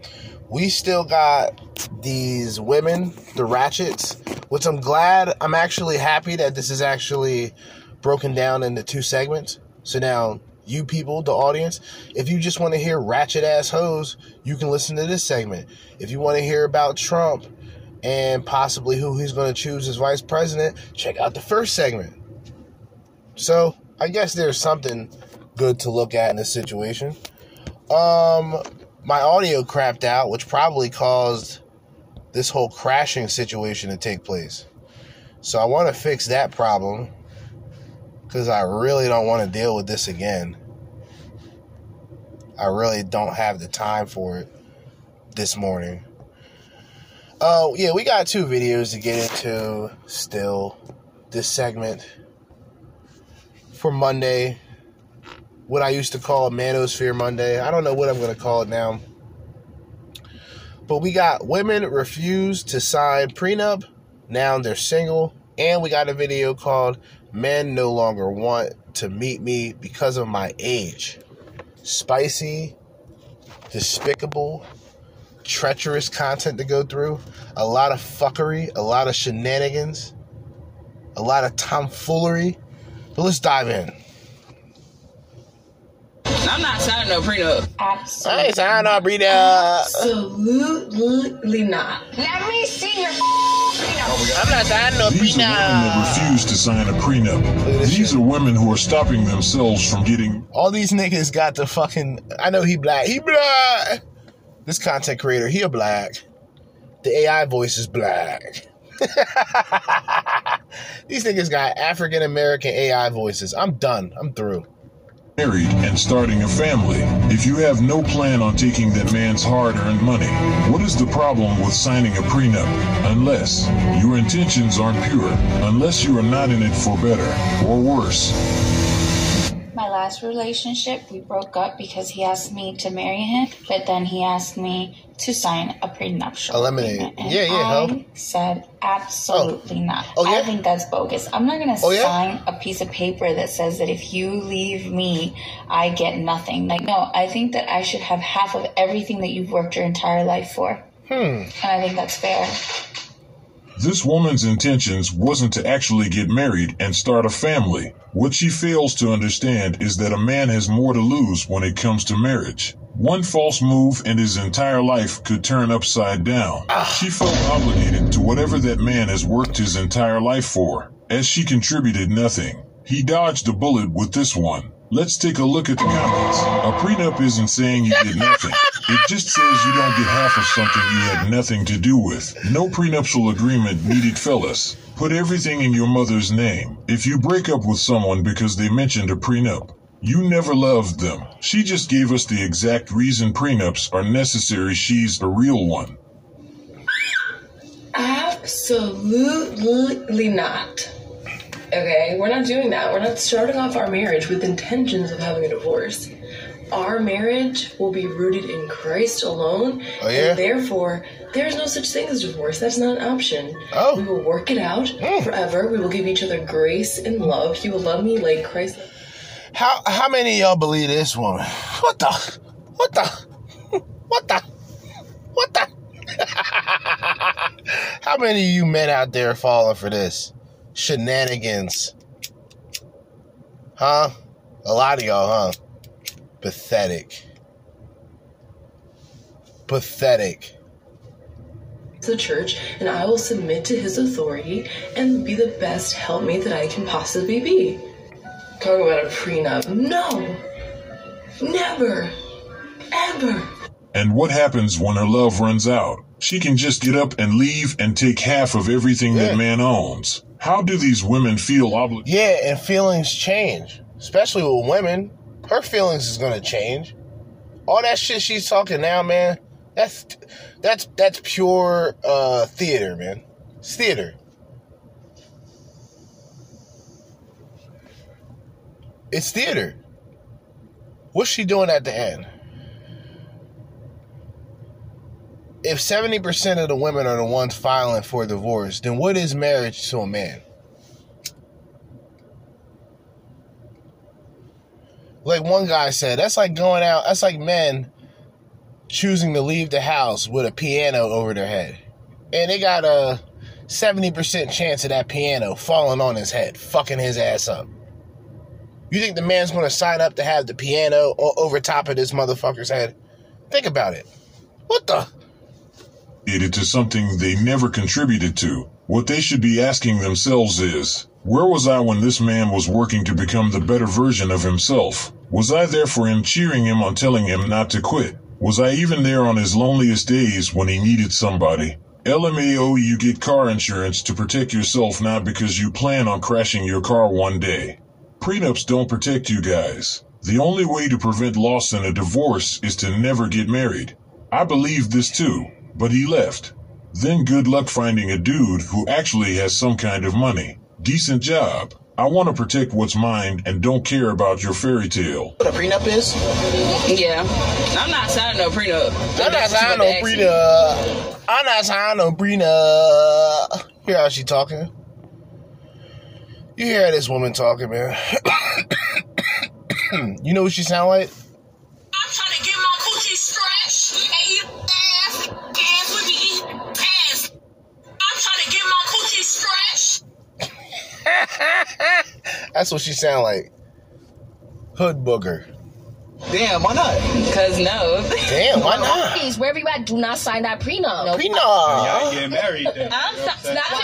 we still got these women, the ratchets, which I'm glad, I'm actually happy that this is actually broken down into two segments. So now, you people, the audience, if you just want to hear ratchet ass hoes, you can listen to this segment. If you want to hear about Trump and possibly who he's going to choose as vice president, check out the first segment. So, I guess there's something good to look at in this situation. Um, my audio crapped out, which probably caused this whole crashing situation to take place. So I want to fix that problem because I really don't want to deal with this again. I really don't have the time for it this morning. Oh, uh, yeah, we got two videos to get into still this segment for Monday, what I used to call Manosphere Monday. I don't know what I'm going to call it now. But we got women refuse to sign prenup. Now they're single. And we got a video called Men No Longer Want to Meet Me Because of My Age. Spicy, despicable, treacherous content to go through. A lot of fuckery, a lot of shenanigans, a lot of tomfoolery. But let's dive in. I'm not signing no prenup. Absolutely. I ain't signing no prenup. Absolutely not. Let me see your oh, prenup. I'm not signing no These are women that refuse to sign a prenup. These are women who are stopping themselves from getting All these niggas got the fucking. I know he black. He black. This content creator, he a black. The AI voice is black. (laughs) these niggas got African American AI voices. I'm done. I'm through. married and starting a family. If you have no plan on taking that man's hard earned money, what is the problem with signing a prenup? Unless your intentions aren't pure, unless you are not in it for better or worse. My last relationship, we broke up because he asked me to marry him, but then he asked me to sign a prenuptial Eliminate. agreement. And Yeah, yeah, I ho. said absolutely not. Oh, yeah? I think that's bogus. I'm not gonna Oh, yeah? sign a piece of paper that says that if you leave me, I get nothing. Like, no, I think that I should have half of everything that you've worked your entire life for. Hmm. And I think that's fair. This woman's intentions wasn't to actually get married and start a family. What she fails to understand is that a man has more to lose when it comes to marriage. One false move and his entire life could turn upside down. Ah. She felt obligated to whatever that man has worked his entire life for, as she contributed nothing. He dodged a bullet with this one. Let's take a look at the comments. A prenup isn't saying you did nothing. It just says you don't get half of something you had nothing to do with. No prenuptial agreement needed, fellas. Put everything in your mother's name. If you break up with someone because they mentioned a prenup, you never loved them. She just gave us the exact reason prenups are necessary. She's a real one. Absolutely not. Okay, we're not doing that. We're not starting off our marriage with intentions of having a divorce. Our marriage will be rooted in Christ alone, Oh, yeah? and therefore there's no such thing as divorce. That's not an option. Oh. We will work it out mm. forever. We will give each other grace and love. You will love me like Christ. How how many of y'all believe this woman? What the? What the? What the? What the? (laughs) how many of you men out there falling for this shenanigans? Huh? A lot of y'all, huh? Pathetic. Pathetic. the church and I will submit to his authority and be the best helpmate that I can possibly be. Talk about a prenup. No! Never! Ever! And what happens when her love runs out? She can just get up and leave and take half of everything Yeah. that man owns. How do these women feel obligated? Yeah, and feelings change, especially with women. Her feelings is gonna change. All that shit she's talking now, man. That's that's that's pure uh, theater, man. It's theater. It's theater. What's she doing at the end? If 70% of the women are the ones filing for divorce, then what is marriage to a man? Like one guy said, that's like going out, that's like men choosing to leave the house with a piano over their head. And they got a 70% chance of that piano falling on his head, fucking his ass up. You think the man's gonna sign up to have the piano over top of this motherfucker's head? Think about it. What the? to something they never contributed to. What they should be asking themselves is, where was I when this man was working to become the better version of himself? Was I there for him, cheering him on telling him not to quit? Was I even there on his loneliest days when he needed somebody? LMAO, you get car insurance to protect yourself not because you plan on crashing your car one day. Prenups don't protect you guys. The only way to prevent loss in a divorce is to never get married. I believe this too, but he left. Then good luck finding a dude who actually has some kind of money. Decent job. I want to protect what's mine and don't care about your fairy tale. What a prenup is? Yeah. I'm not signing no prenup. I'm not signing no prenup. I'm not signing no prenup. You hear how she talking? You hear this woman talking, man. (coughs) you know what she sound like? (laughs) That's what she sound like. Hood booger. Damn, why not? Because no. Damn, why not? (laughs) Please, wherever you at, do not sign that prenup. No Prenup. Y'all ain't getting married then. I'm not, not to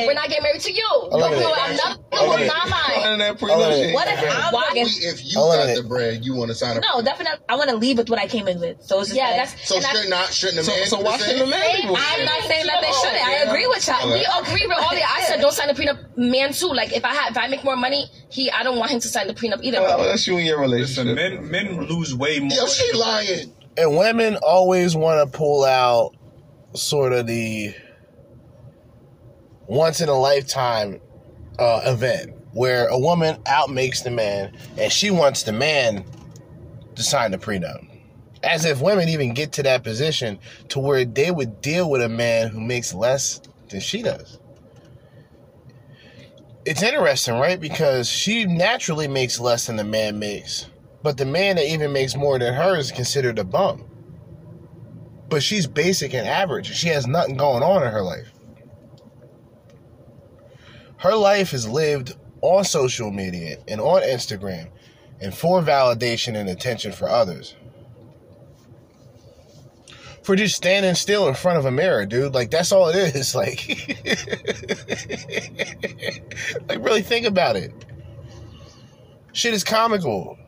you. We're not getting married to you. Eliminate. No, I'm not. Eliminate. I'm not. None of that Eliminate. prenup shit. What if I'm Why- If you Eliminate. got the bread, you want to sign up. No, definitely. I want to leave with what I came in with. So it's just Yeah, like- that's. So and I- should not shouldn't So, have so why shouldn't a man I'm not saying that they shouldn't. I agree with y'all. We agree with all the. I said don't sign the prenup. Man too. Like if I have, if I make more money, he, I don't want him to sign the prenup either. Well, that's you and your relationship. Men men lose way more. Yo, she lying. And women always want to pull out sort of the once in a lifetime uh, event where a woman outmakes the man and she wants the man to sign the prenup. As if women even get to that position to where they would deal with a man who makes less than she does. It's interesting, right? Because she naturally makes less than the man makes. But the man that even makes more than her is considered a bum. But she's basic and average. She has nothing going on in her life. Her life is lived on social media and on Instagram and for validation and attention for others. For just standing still in front of a mirror, dude. Like, that's all it is. (laughs) Like, (laughs) like really think about it. Shit is comical.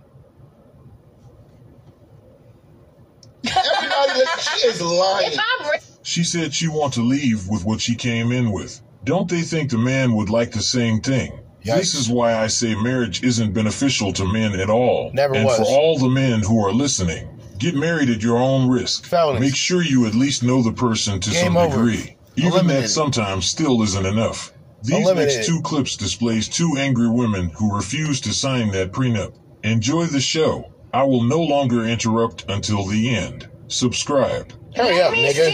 Everybody, she is lying. If I'm rich, She said she want to leave with what she came in with. Don't they think the man would like the same thing? This is why I say marriage isn't beneficial to men at all. Never and was. for all the men who are listening, get married at your own risk. Make sure you at least know the person to Game some over. degree. Even Eliminated. that sometimes still isn't enough. These Eliminated. next two clips displays two angry women who refuse to sign that prenup. Enjoy the show. I will no longer interrupt until the end. Subscribe. Hurry up, nigga.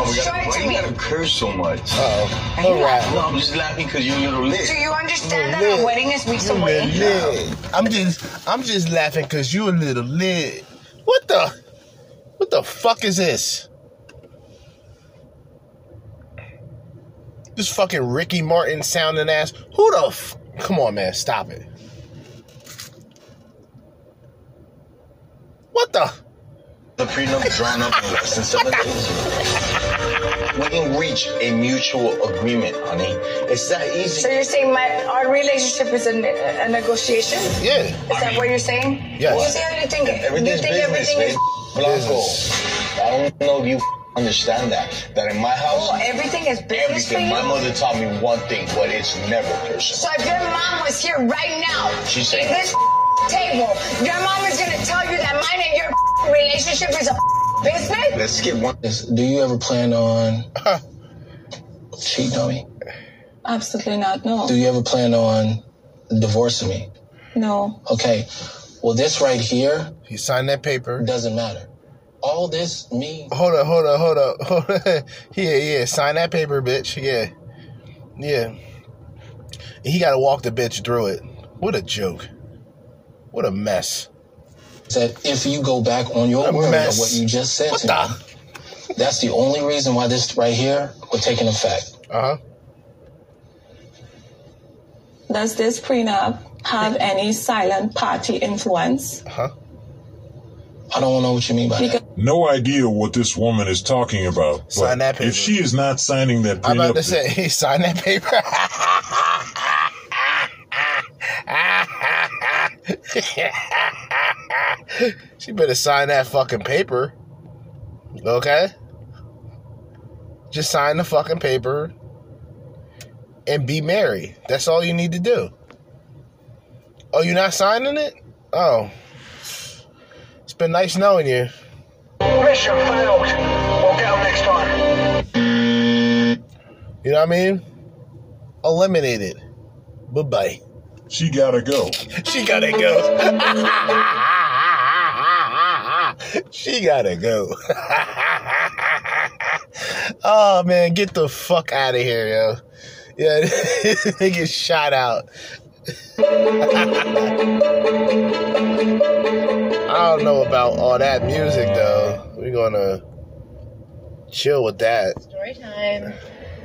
Oh, we gotta, why you gotta curse so much? Uh-oh. Are you All right. No, I'm just laughing because you're a little lit. Do you understand that Lit. a wedding is weeks You a away? lit. I'm just I'm just laughing cause you a little lit. What the what the fuck is this? This fucking Ricky Martin sounding ass. Who the f- Come on, man, stop it. What the? The prenup drawn up in less than seven days. We can reach a mutual agreement, honey. It's that easy. So you're saying my our relationship is a, a negotiation? Yeah. Is that what you're saying? Yes. You see how you think? Everything's you think business, everything is Blanco. I don't know if you understand that. That in my house, Oh, everything is business for everything. you? My mother taught me one thing, but it's never personal. So if your mom was here right now, She in said- this table, your mom is gonna tell you that mine and your (laughs) relationship is a (laughs) business? Let's get one. Do you ever plan on (laughs) cheating on me? Absolutely not. No. Do you ever plan on divorcing me? No. Okay. Well, this right here. He signed that paper. Doesn't matter. All this me. Hold up, hold up, hold up, hold up. Yeah, yeah. Sign that paper, bitch. Yeah. Yeah. He gotta walk the bitch through it. What a joke. What a mess. Said if you go back on your word of what you just said What to the? me. That's the only reason why this right here would take an effect. Uh huh. Does this prenup have any silent party influence? Huh? I don't know what you mean by that. No idea what this woman is talking about. Sign that paper. If she is not signing that prenup, I'm about prenup, to say, (laughs) he signed that paper. (laughs) (laughs) she better sign that fucking paper. Okay? Just sign the fucking paper and be married. That's all you need to do. Oh, you're not signing it? Oh. It's been nice knowing you. Mission failed. We'll get 'em next time. You know what I mean? Eliminated. Bye bye. she gotta go. (laughs) She gotta go. (laughs) she gotta go. oh man, get the fuck out of here, yo. Yeah, (laughs) they get shot out. (laughs) I don't know about all that music though. We're gonna chill with that. Story time.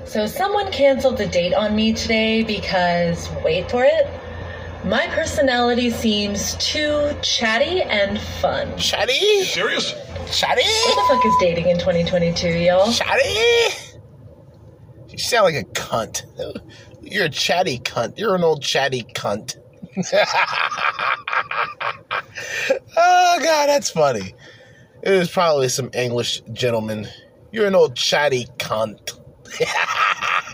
So someone canceled the date on me today because wait for it. My personality seems too chatty and fun. Chatty? Serious? Chatty? What the fuck is dating in 2022, y'all? Chatty? You sound like a cunt. (laughs) You're a chatty cunt. You're an old chatty cunt. (laughs) oh god, that's funny. It was probably some English gentleman. You're an old chatty cunt. (laughs)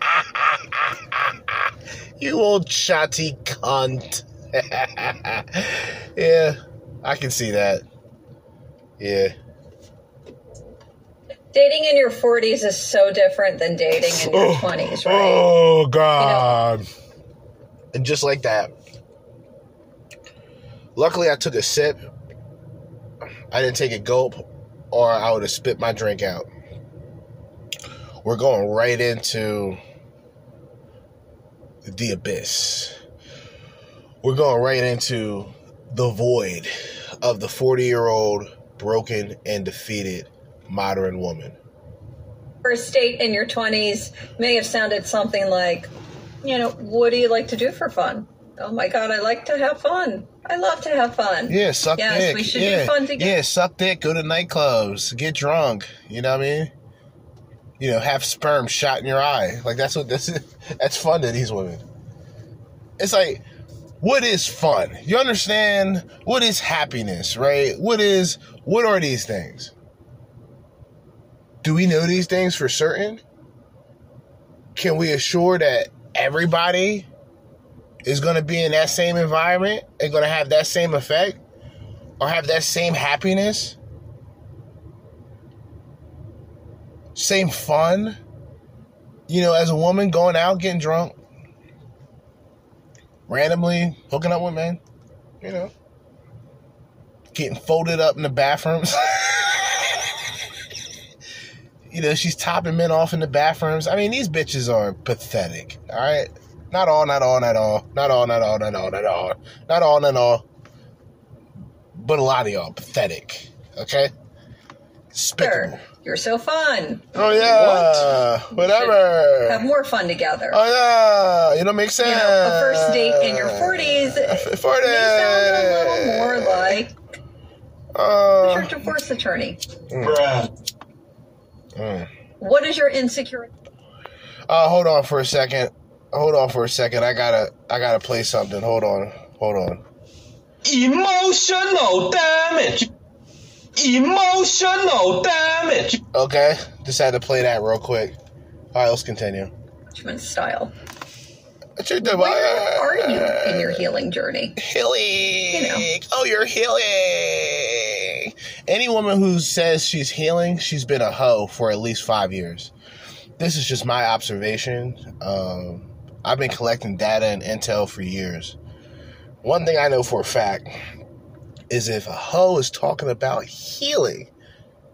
you old chatty cunt. (laughs) yeah, I can see that. Yeah. Dating in your 40s is so different than dating in your 20s, right? Oh God! And just like that. Luckily, I took a sip. I didn't take a gulp, or I would have spit my drink out. We're going right into the abyss. We're going right into the void of the 40 year old broken and defeated modern woman. First date in your 20s may have sounded something like, you know, what do you like to do for fun? Oh my God, I like to have fun. I love to have fun. Yeah, suck yes, dick. we should yeah. do fun together. Yeah, suck dick, go to nightclubs, get drunk. You know what I mean? You know, have sperm shot in your eye. Like that's what this (laughs) that's fun to these women. It's like, what is fun? You understand? What is happiness, right? What is what are these things? Do we know these things for certain? Can we assure that everybody is going to be in that same environment and going to have that same effect or have that same happiness? same fun, you know, as a woman going out, getting drunk, randomly hooking up with men, you know, getting folded up in the bathrooms. (laughs) you know, she's topping men off in the bathrooms. I mean, these bitches are pathetic. All right. Not all, not all, not all. Not all, not all, not all, not all. Not all, not all. But a lot of y'all pathetic. Okay? Despicable. Sure. You're so fun. Oh yeah, whatever. Have more fun together. Oh yeah, you know, make sense. You know, a first date in your 40s Forty. may sound a little more like Uh, a church divorce attorney. Bruh. Mm. What is your insecurity? Uh, hold on for a second. Hold on for a second. I gotta, I gotta play something. Hold on, hold on. Emotional damage. Emotional damage. Okay, just had to play that real quick. All right, let's continue. Judgment style. What you doing? Where are you in your healing journey? Healing. You know. Oh, you're healing. Any woman who says she's healing, she's been a hoe for at least five years. This is just my observation. Um, I've been collecting data and intel for years. One thing I know for a fact is if a hoe is talking about healing,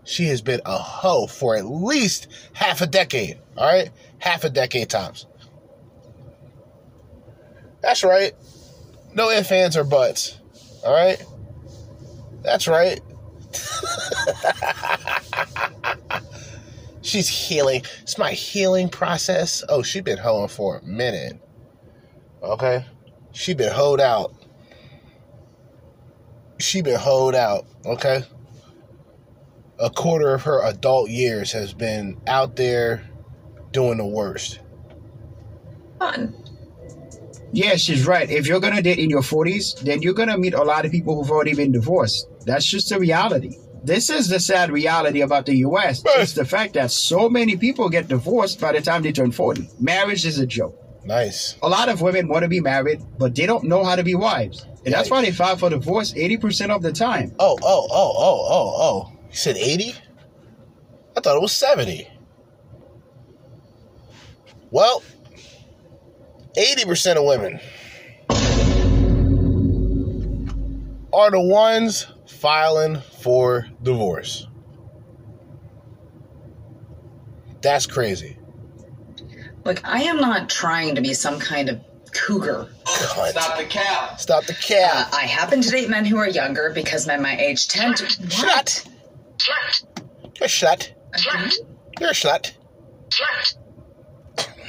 she has been a hoe for at least half a decade. All right? Half a decade times. That's right. No ifs, ands, or buts. All right? That's right. (laughs) She's healing. It's my healing process. Oh, she been hoeing for a minute. Okay? She been hoed out. She been hoed out. Okay? A quarter of her adult years has been out there doing the worst. Fun. Yeah, she's right. If you're gonna date in your 40s, then you're gonna meet a lot of people who've already been divorced. That's just the reality. This is the sad reality about the US. It's the fact that so many people get divorced by the time they turn 40. Marriage is a joke. Nice. A lot of women want to be married, but they don't know how to be wives. And that's why they file for divorce 80% of the time. Oh, oh, oh, oh, oh, oh. You said 80? I thought it was 70. Well, 80% of women are the ones filing for divorce. That's crazy. Look, I am not trying to be some kind of cougar. Stop the cap. Stop the cap. Uh, I happen to date men who are younger because men my age tend to. What? You're a slut. You're a slut.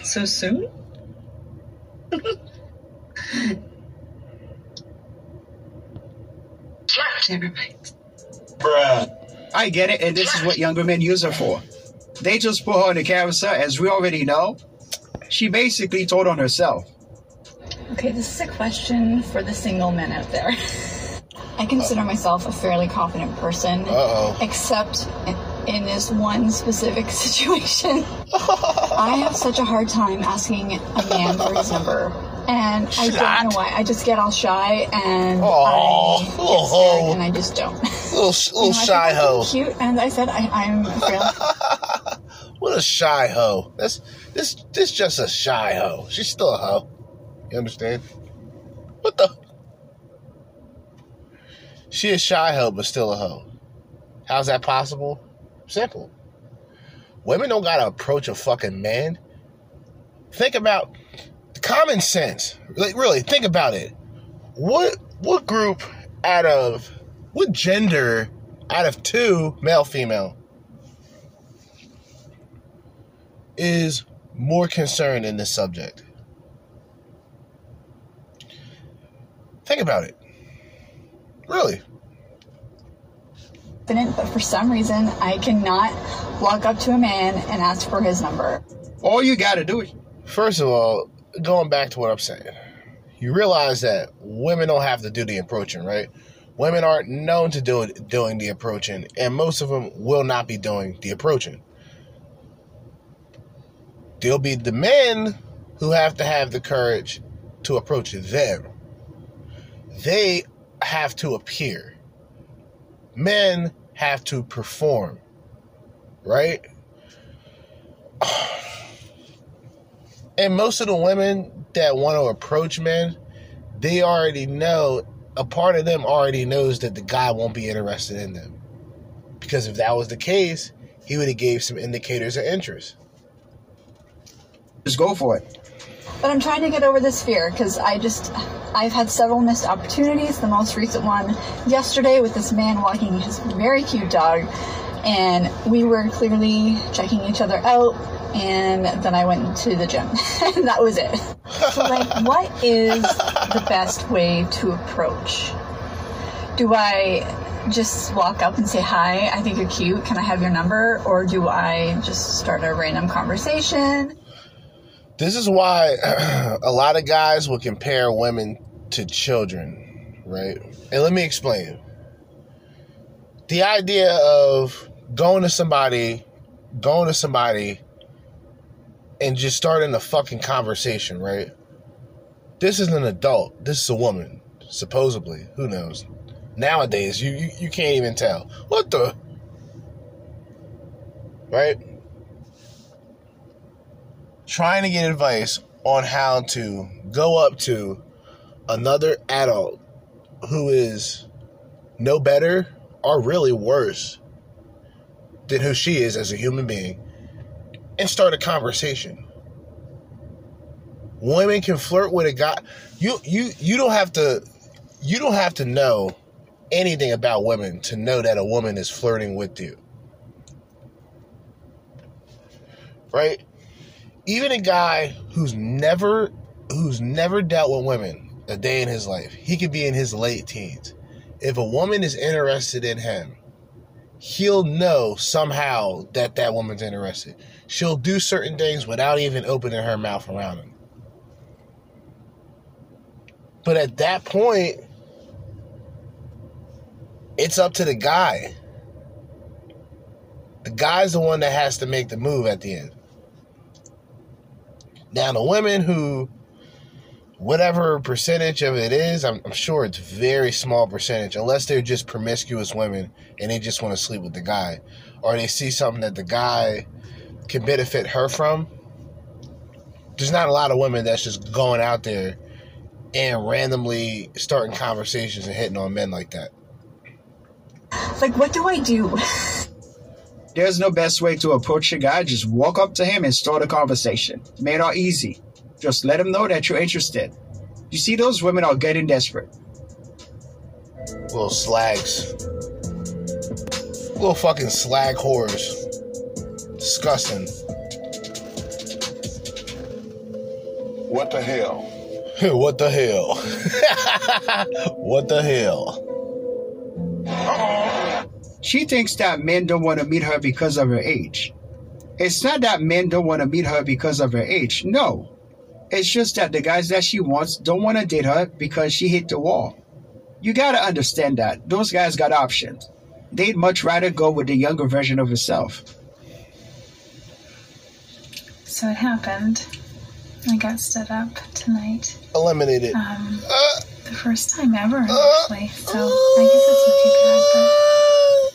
So soon? never mind. Bruh. I get it, and this is what younger men use her for. They just put her in the carousel, as we already know. She basically told on herself. Okay, this is a question for the single men out there. I consider myself a fairly confident person, Uh-oh. except in, this one specific (laughs) situation. (laughs) I have such a hard time asking a man for his number. And I don't know why. I just get all shy and Aw, I get little scared and I just don't. Little, sh- (laughs) You know, little I shy hoe. Cute, and I said I, I'm fairly What a shy hoe. This this this just a shy hoe. She's still a hoe. You understand? What the? She a shy hoe, but still a hoe. How's that possible? Simple. Women don't gotta approach a fucking man. Think about common sense. Like really, think about it. What what group out of what gender out of two, male, female, is more concerned in this subject? Think about it. Really. but for some reason I cannot walk up to a man and ask for his number. All you gotta do is. First of all, going back to what I'm saying, you realize that women don't have to do the approaching, right? Women aren't known to do it, doing the approaching, and most of them will not be doing the approaching. There'll be the men who have to have the courage to approach them. They have to appear. Men have to perform, right? (sighs) And most of the women that want to approach men, they already know, a part of them already knows that the guy won't be interested in them. Because if that was the case, he would have gave some indicators of interest. Just go for it. But I'm trying to get over this fear because I just, I've had several missed opportunities. The most recent one yesterday with this man walking his very cute dog, and we were clearly checking each other out. And then I went to the gym, (laughs) and that was it. So, like, what is the best way to approach? Do I just walk up and say hi? I think you're cute. Can I have your number? Or do I just start a random conversation? This is why (clears throat) a lot of guys will compare women to children, right? And let me explain. The idea of going to somebody, going to somebody, and just starting a fucking conversation, right? This is an adult. This is a woman, supposedly. Who knows? Nowadays, you, you, you can't even tell. What the? Right? Trying to get advice on how to go up to another adult who is no better or really worse than who she is as a human being and start a conversation. Women can flirt with a guy. You you you don't have to you don't have to know anything about women to know that a woman is flirting with you. Right? Even a guy who's never who's never dealt with women a day in his life he could be in his late teens. If a woman is interested in him he'll know somehow that that woman's interested. She'll do certain things without even opening her mouth around him. But at that point it's up to the guy. The guy's the one that has to make the move at the end now, the women who, whatever percentage of it is, I'm, I'm sure it's very small percentage, unless they're just promiscuous women and they just want to sleep with the guy, or they see something that the guy can benefit her from. There's not a lot of women that's just going out there and randomly starting conversations and hitting on men like that. Like, what do I do? (laughs) There's no best way to approach a guy. Just walk up to him and start a conversation. Made all easy. Just let him know that you're interested. You see, those women are getting desperate. Little slags. Little fucking slag whores. Disgusting. What the hell? (laughs) what the hell? (laughs) what the hell? She thinks that men don't want to meet her because of her age. It's not that men don't want to meet her because of her age. No. It's just that the guys that she wants don't want to date her because she hit the wall. You gotta understand that. Those guys got options. They'd much rather go with the younger version of herself. So it happened. I got stood up tonight. Eliminated. Um, the first time ever, actually. So I guess that's not too bad, but I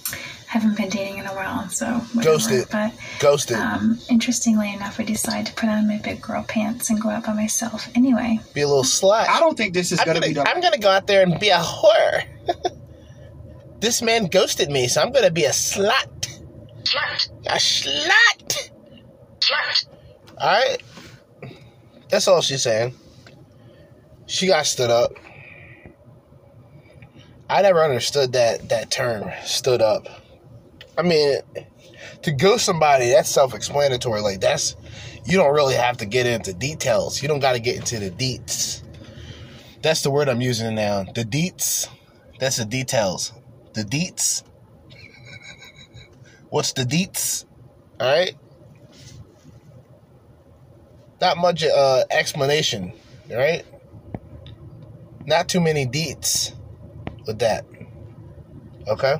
haven't been dating in a while, so whatever. Ghosted. But Ghosted. um, interestingly enough, I decided to put on my big girl pants and go out by myself. Anyway, Be a little slut. I don't think this is I'm gonna, gonna, be the I'm gonna go out there and be a whore. (laughs) this man ghosted me, so I'm gonna be a slut. Slut. A slut. Slut. All right. That's all she's saying. She got stood up. I never understood that that term, stood up. I mean, to ghost somebody, that's self-explanatory. Like that's you don't really have to get into details. You don't got to get into the deets. That's the word I'm using now. The deets. That's the details. The deets. What's the deets? All right. Not much uh, explanation, right? Not too many deets with that. Okay.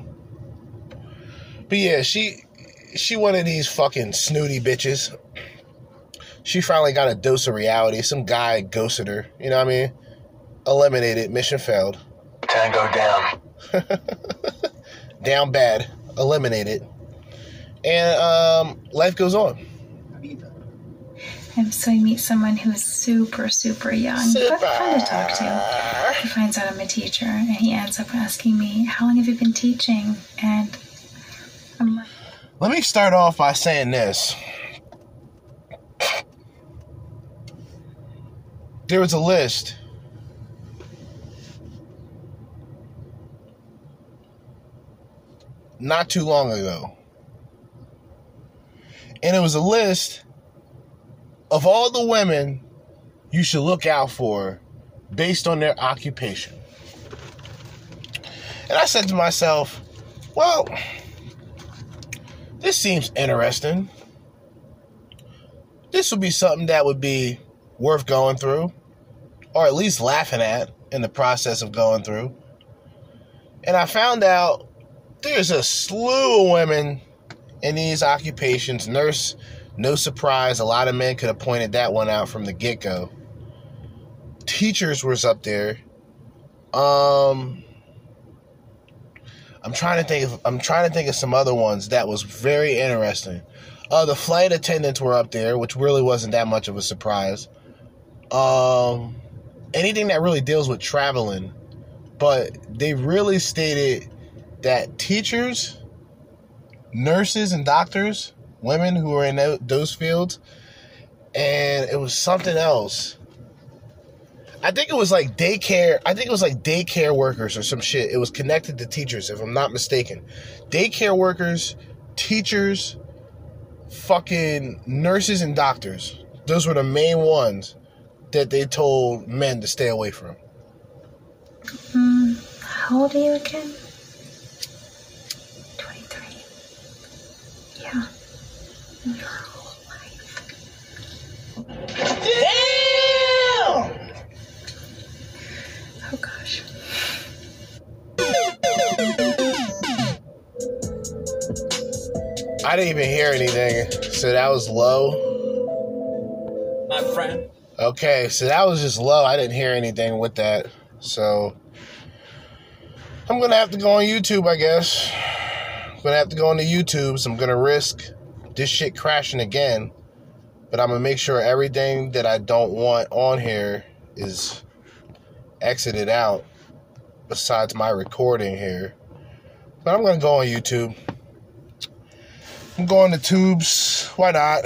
But yeah, she she one of these fucking snooty bitches. She finally got a dose of reality. Some guy ghosted her. You know what I mean? Eliminated. Mission failed. Tango down. (laughs) Down bad. Eliminated. And um, life goes on. and so I meet someone who's super, super young, super. but fun to talk to. He finds out I'm a teacher, and he ends up asking me, "How long have you been teaching?" And I'm like, Let me start off by saying this. There was a list. Not too long ago. And it was a list of all the women you should look out for based on their occupation. And I said to myself, well, this seems interesting. This would be something that would be worth going through, or at least laughing at in the process of going through. And I found out there's a slew of women in these occupations. Nurse, no surprise, a lot of men could have pointed that one out from the get go. Teachers was up there. Um, I'm trying to think of I'm trying to think of some other ones that was very interesting. Uh, the flight attendants were up there, which really wasn't that much of a surprise. Um, anything that really deals with traveling, but they really stated that teachers, nurses, and doctors, women who are in those fields, and it was something else. I think it was like daycare. I think it was like daycare workers or some shit. It was connected to teachers, if I'm not mistaken. Daycare workers, teachers, fucking nurses, and doctors. Those were the main ones that they told men to stay away from. mm, "How old are you again?" Twenty-three. Yeah. Your whole Damn! I didn't even hear anything, so that was low. My friend. Okay, so that was just low. I didn't hear anything with that. So I'm gonna have to go on YouTube, I guess. I'm gonna have to go on the YouTube, so I'm gonna risk this shit crashing again. But I'm gonna make sure everything that I don't want on here is exited out besides my recording here. But I'm gonna go on YouTube. I'm going to tubes. Why not?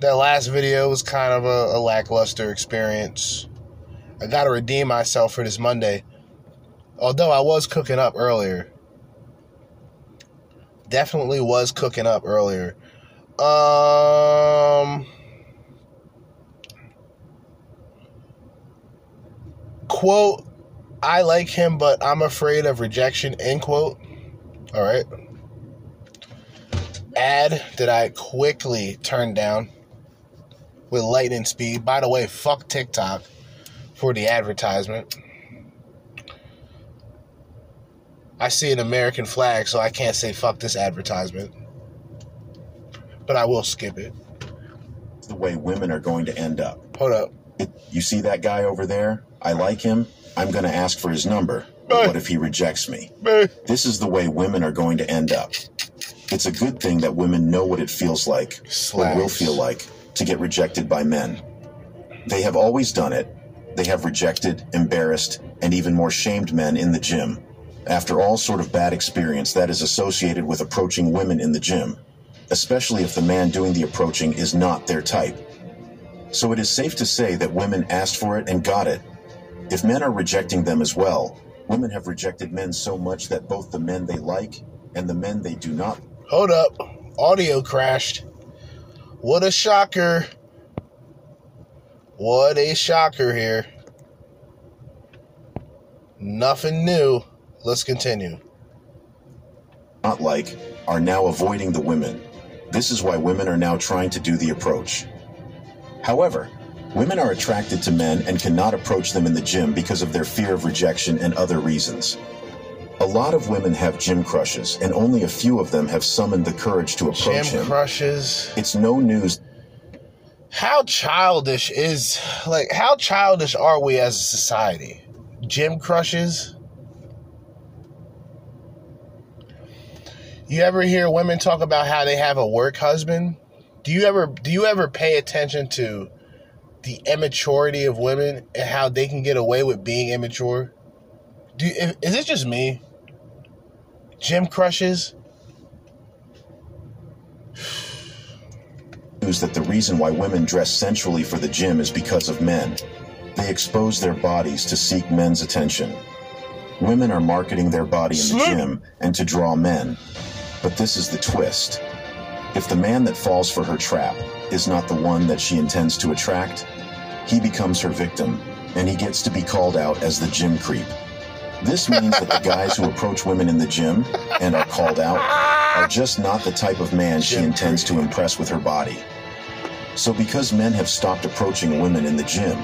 That last video was kind of a, a lackluster experience. I gotta redeem myself for this Monday. Although I was cooking up earlier. Definitely was cooking up earlier. Um quote I like him but I'm afraid of rejection end quote. All right. Ad that I quickly turned down with lightning speed. By the way, fuck TikTok for the advertisement. I see an American flag, so I can't say fuck this advertisement. But I will skip it. the way women are going to end up. Hold up. You see that guy over there? I like him. I'm going to ask for his number. But what if he rejects me? This is the way women are going to end up. It's a good thing that women know what it feels like, or will feel like, to get rejected by men. They have always done it. They have rejected, embarrassed, and even more shamed men in the gym. After all sort of bad experience that is associated with approaching women in the gym, especially if the man doing the approaching is not their type. So it is safe to say that women asked for it and got it. If men are rejecting them as well, women have rejected men so much that both the men they like and the men they do not Hold up. Audio crashed. What a shocker. What a shocker here. Nothing new. Let's continue. not like are now avoiding the women. This is why women are now trying to do the approach. However, women are attracted to men and cannot approach them in the gym because of their fear of rejection and other reasons. A lot of women have gym crushes, and only a few of them have summoned the courage to approach Gym him. crushes. It's no news How childish is like how childish are we as a society? Gym crushes. You ever hear women talk about how they have a work husband? Do you ever do you ever pay attention to the immaturity of women and how they can get away with being immature? Do you, is it just me? Gym crushes? news that the reason why women dress sensually for the gym is because of men. They expose their bodies to seek men's attention. Women are marketing their body in the gym and to draw men. But this is the twist. If the man that falls for her trap is not the one that she intends to attract, he becomes her victim, and he gets to be called out as the gym creep. This means that the guys who approach women in the gym and are called out are just not the type of man she intends to impress with her body. So, because men have stopped approaching women in the gym,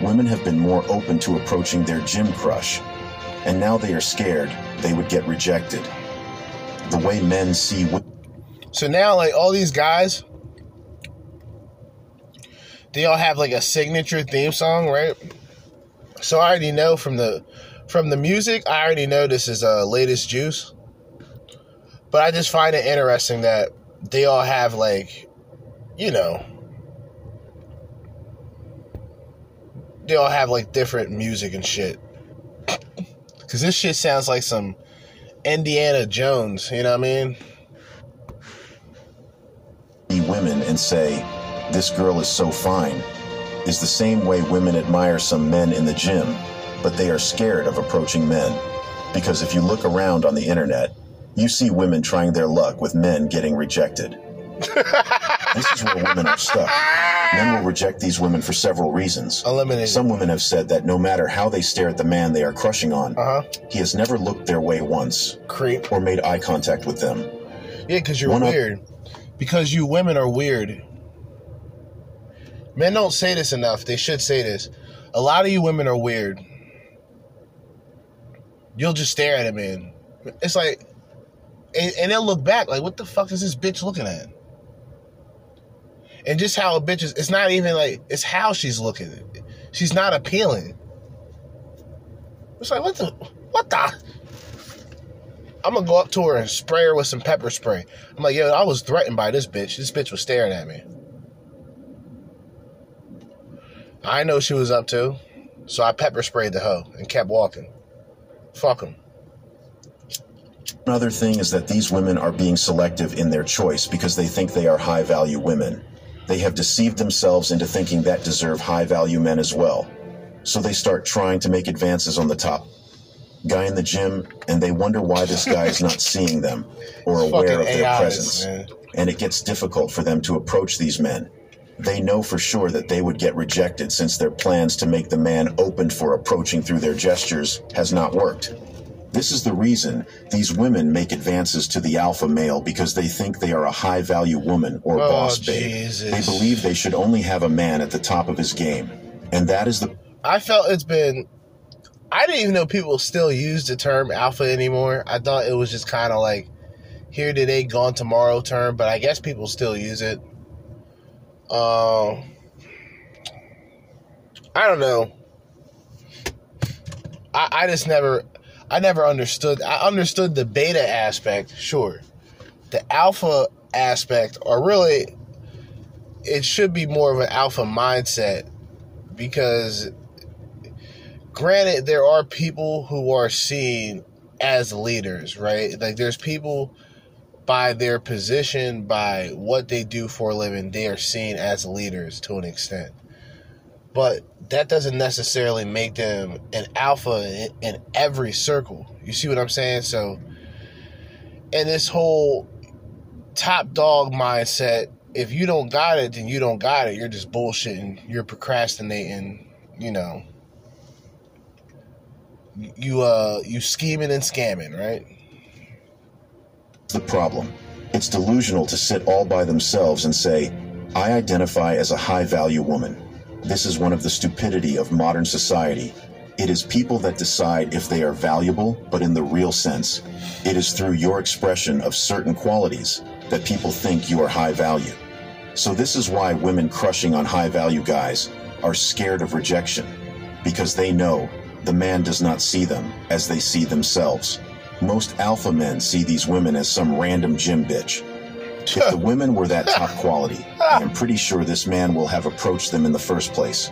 women have been more open to approaching their gym crush, and now they are scared they would get rejected. The way men see wo- So now, like all these guys, they all have like a signature theme song, right? So I already know from the from the music, I already know this is uh, latest juice. But I just find it interesting that they all have like, you know, they all have like different music and shit. (laughs) Cause this shit sounds like some Indiana Jones, you know what I mean? women and say, This girl is so fine, is the same way women admire some men in the gym, but they are scared of approaching men. Because if you look around on the internet, you see women trying their luck with men getting rejected. (laughs) this is where women are stuck. Men will reject these women for several reasons. Eliminated. Some women have said that no matter how they stare at the man they are crushing on, uh-huh. he has never looked their way once, Creep. or made eye contact with them. Yeah, because you're One weird. Because you women are weird. Men don't say this enough. They should say this. A lot of you women are weird. You'll just stare at him man. It's like, and, and they'll look back like, what the fuck is this bitch looking at? And just how a bitch is, it's not even like, it's how she's looking. She's not appealing. It's like, what the, what the? I'm gonna go up to her and spray her with some pepper spray. I'm like, yo, I was threatened by this bitch. This bitch was staring at me. I know she was up to, so I pepper sprayed the hoe and kept walking. Fuck him. Another thing is that these women are being selective in their choice because they think they are high value women. They have deceived themselves into thinking that deserve high value men as well. So they start trying to make advances on the top guy in the gym and they wonder why this guy is not (laughs) seeing them or aware of their AIs, presence. man. And it gets difficult for them to approach these men. They know for sure that they would get rejected since their plans to make the man open for approaching through their gestures has not worked. This is the reason these women make advances to the alpha male because they think they are a high value woman or Oh, boss babe. Jesus. They believe they should only have a man at the top of his game. And that is the I felt it's been. I didn't even know people still use the term alpha anymore. I thought it was just kind of like here today, gone tomorrow term, but I guess people still use it. Um, I don't know. I, I just never, I never understood. I understood the beta aspect, sure. The alpha aspect, or really, it should be more of an alpha mindset because granted there are people who are seen as leaders right like there's people by their position by what they do for a living they are seen as leaders to an extent. But that doesn't necessarily make them an alpha in, in every circle. You see what i'm saying? So and this whole top dog mindset if you don't got it then you don't got it. You're just bullshitting. You're procrastinating you know. You uh you scheming and scamming right the problem. It's delusional to sit all by themselves and say, I identify as a high value woman. This is one of the stupidity of modern society. It is people that decide if they are valuable, but in the real sense. It is through your expression of certain qualities that people think you are high value. So this is why women crushing on high value guys are scared of rejection, because they know the man does not see them as they see themselves. Most alpha men see these women as some random gym bitch. If the women were that top quality, I am pretty sure this man will have approached them in the first place.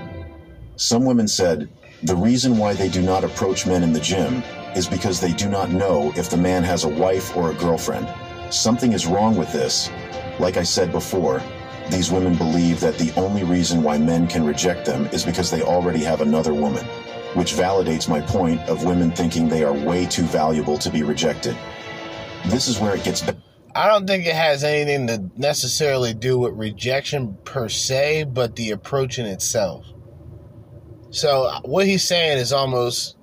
Some women said, the reason why they do not approach men in the gym is because they do not know if the man has a wife or a girlfriend. Something is wrong with this. Like I said before, these women believe that the only reason why men can reject them is because they already have another woman, which validates my point of women thinking they are way too valuable to be rejected. This is where it gets i don't think it has anything to necessarily do with rejection per se but the approach in itself so what he's saying is almost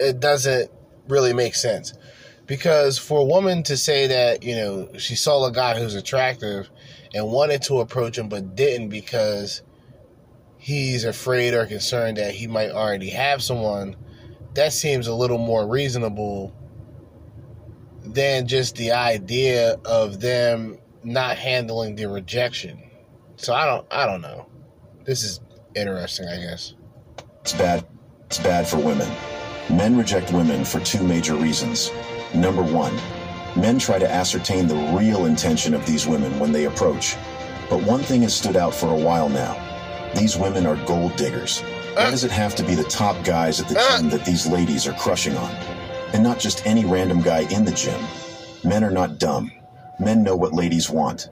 it doesn't really make sense because for a woman to say that you know she saw a guy who's attractive and wanted to approach him but didn't because he's afraid or concerned that he might already have someone that seems a little more reasonable than just the idea of them not handling the rejection so i don't i don't know this is interesting i guess It's bad. It's bad for women. Men reject women for two major reasons. Number one, men try to ascertain the real intention of these women when they approach. But one thing has stood out for a while now. These women are gold diggers. Why uh. does it have to be the top guys at the uh. gym that these ladies are crushing on? And not just any random guy in the gym. Men are not dumb. Men know what ladies want.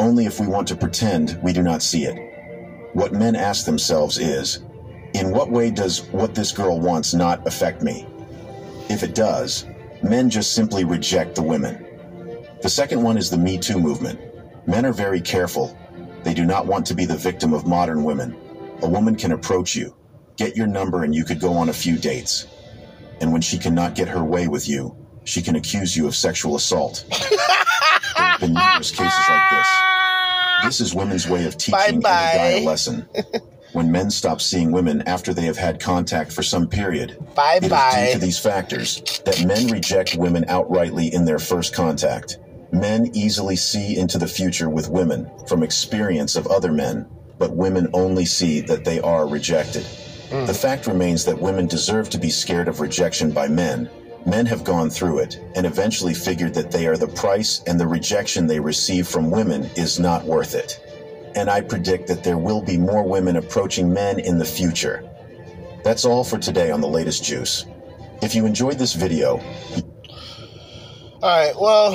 Only if we want to pretend we do not see it. What men ask themselves is, in what way does what this girl wants not affect me? If it does, men just simply reject the women. The second one is the Me Too movement. Men are very careful. They do not want to be the victim of modern women. A woman can approach you, get your number, and you could go on a few dates. And when she cannot get her way with you, she can accuse you of sexual assault. there have been numerous cases like this. This is women's way of teaching any guy a lesson. when men stop seeing women after they have had contact for some period, bye it is due to these factors that men reject women outrightly in their first contact. Men easily see into the future with women from experience of other men, but women only see that they are rejected. Hmm. The fact remains that women deserve to be scared of rejection by men. Men have gone through it and eventually figured that they are the price and the rejection they receive from women is not worth it. And I predict that there will be more women approaching men in the future. That's all for today on the latest juice. If you enjoyed this video, All right. Well,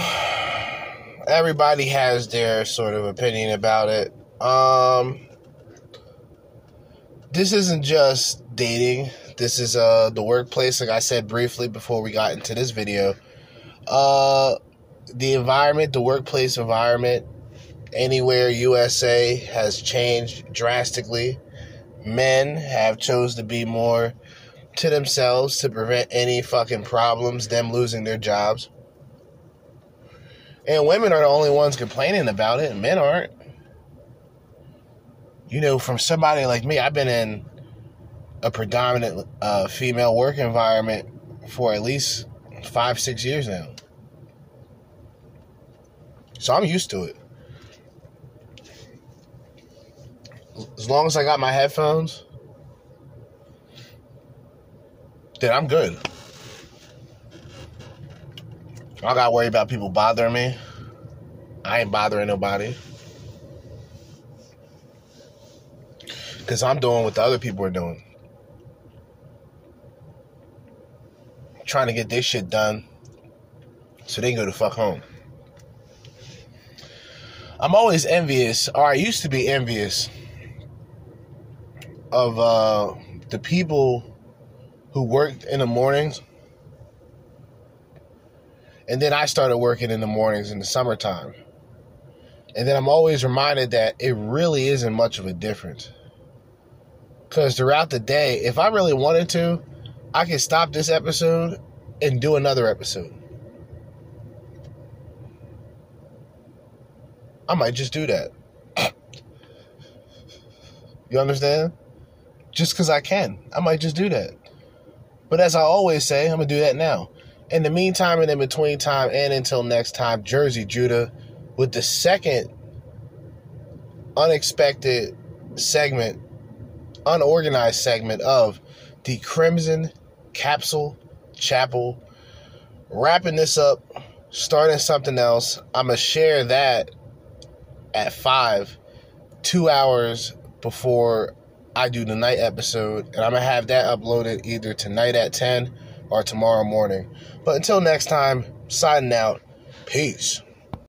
everybody has their sort of opinion about it. Um, this isn't just dating. This is uh the workplace, like I said briefly before we got into this video. Uh, the environment, the workplace environment, anywhere USA has changed drastically. Men have chose to be more to themselves to prevent any fucking problems, them losing their jobs. And women are the only ones complaining about it, and men aren't. You know, from somebody like me, I've been in a predominant uh, female work environment for at least five, six years now. So I'm used to it. As long as I got my headphones, then I'm good. I gotta worry about people bothering me. I ain't bothering nobody. Because I'm doing what the other people are doing. Trying to get this shit done so they can go to fuck home. I'm always envious, or I used to be envious of uh, the people who worked in the mornings. And then I started working in the mornings in the summertime. And then I'm always reminded that it really isn't much of a difference. Because throughout the day, if I really wanted to, I could stop this episode and do another episode. I might just do that. You understand? Just because I can. I might just do that. But as I always say, I'm going to do that now. In the meantime and in between time and until next time, Jerzee Judah with the second unexpected segment, unorganized segment of the Crimson Capsule Chapel. Wrapping this up, starting something else. I'm going to share that at 5, two hours before I do the night episode. And I'm going to have that uploaded either tonight at 10 or tomorrow morning. But until next time, signing out. Peace.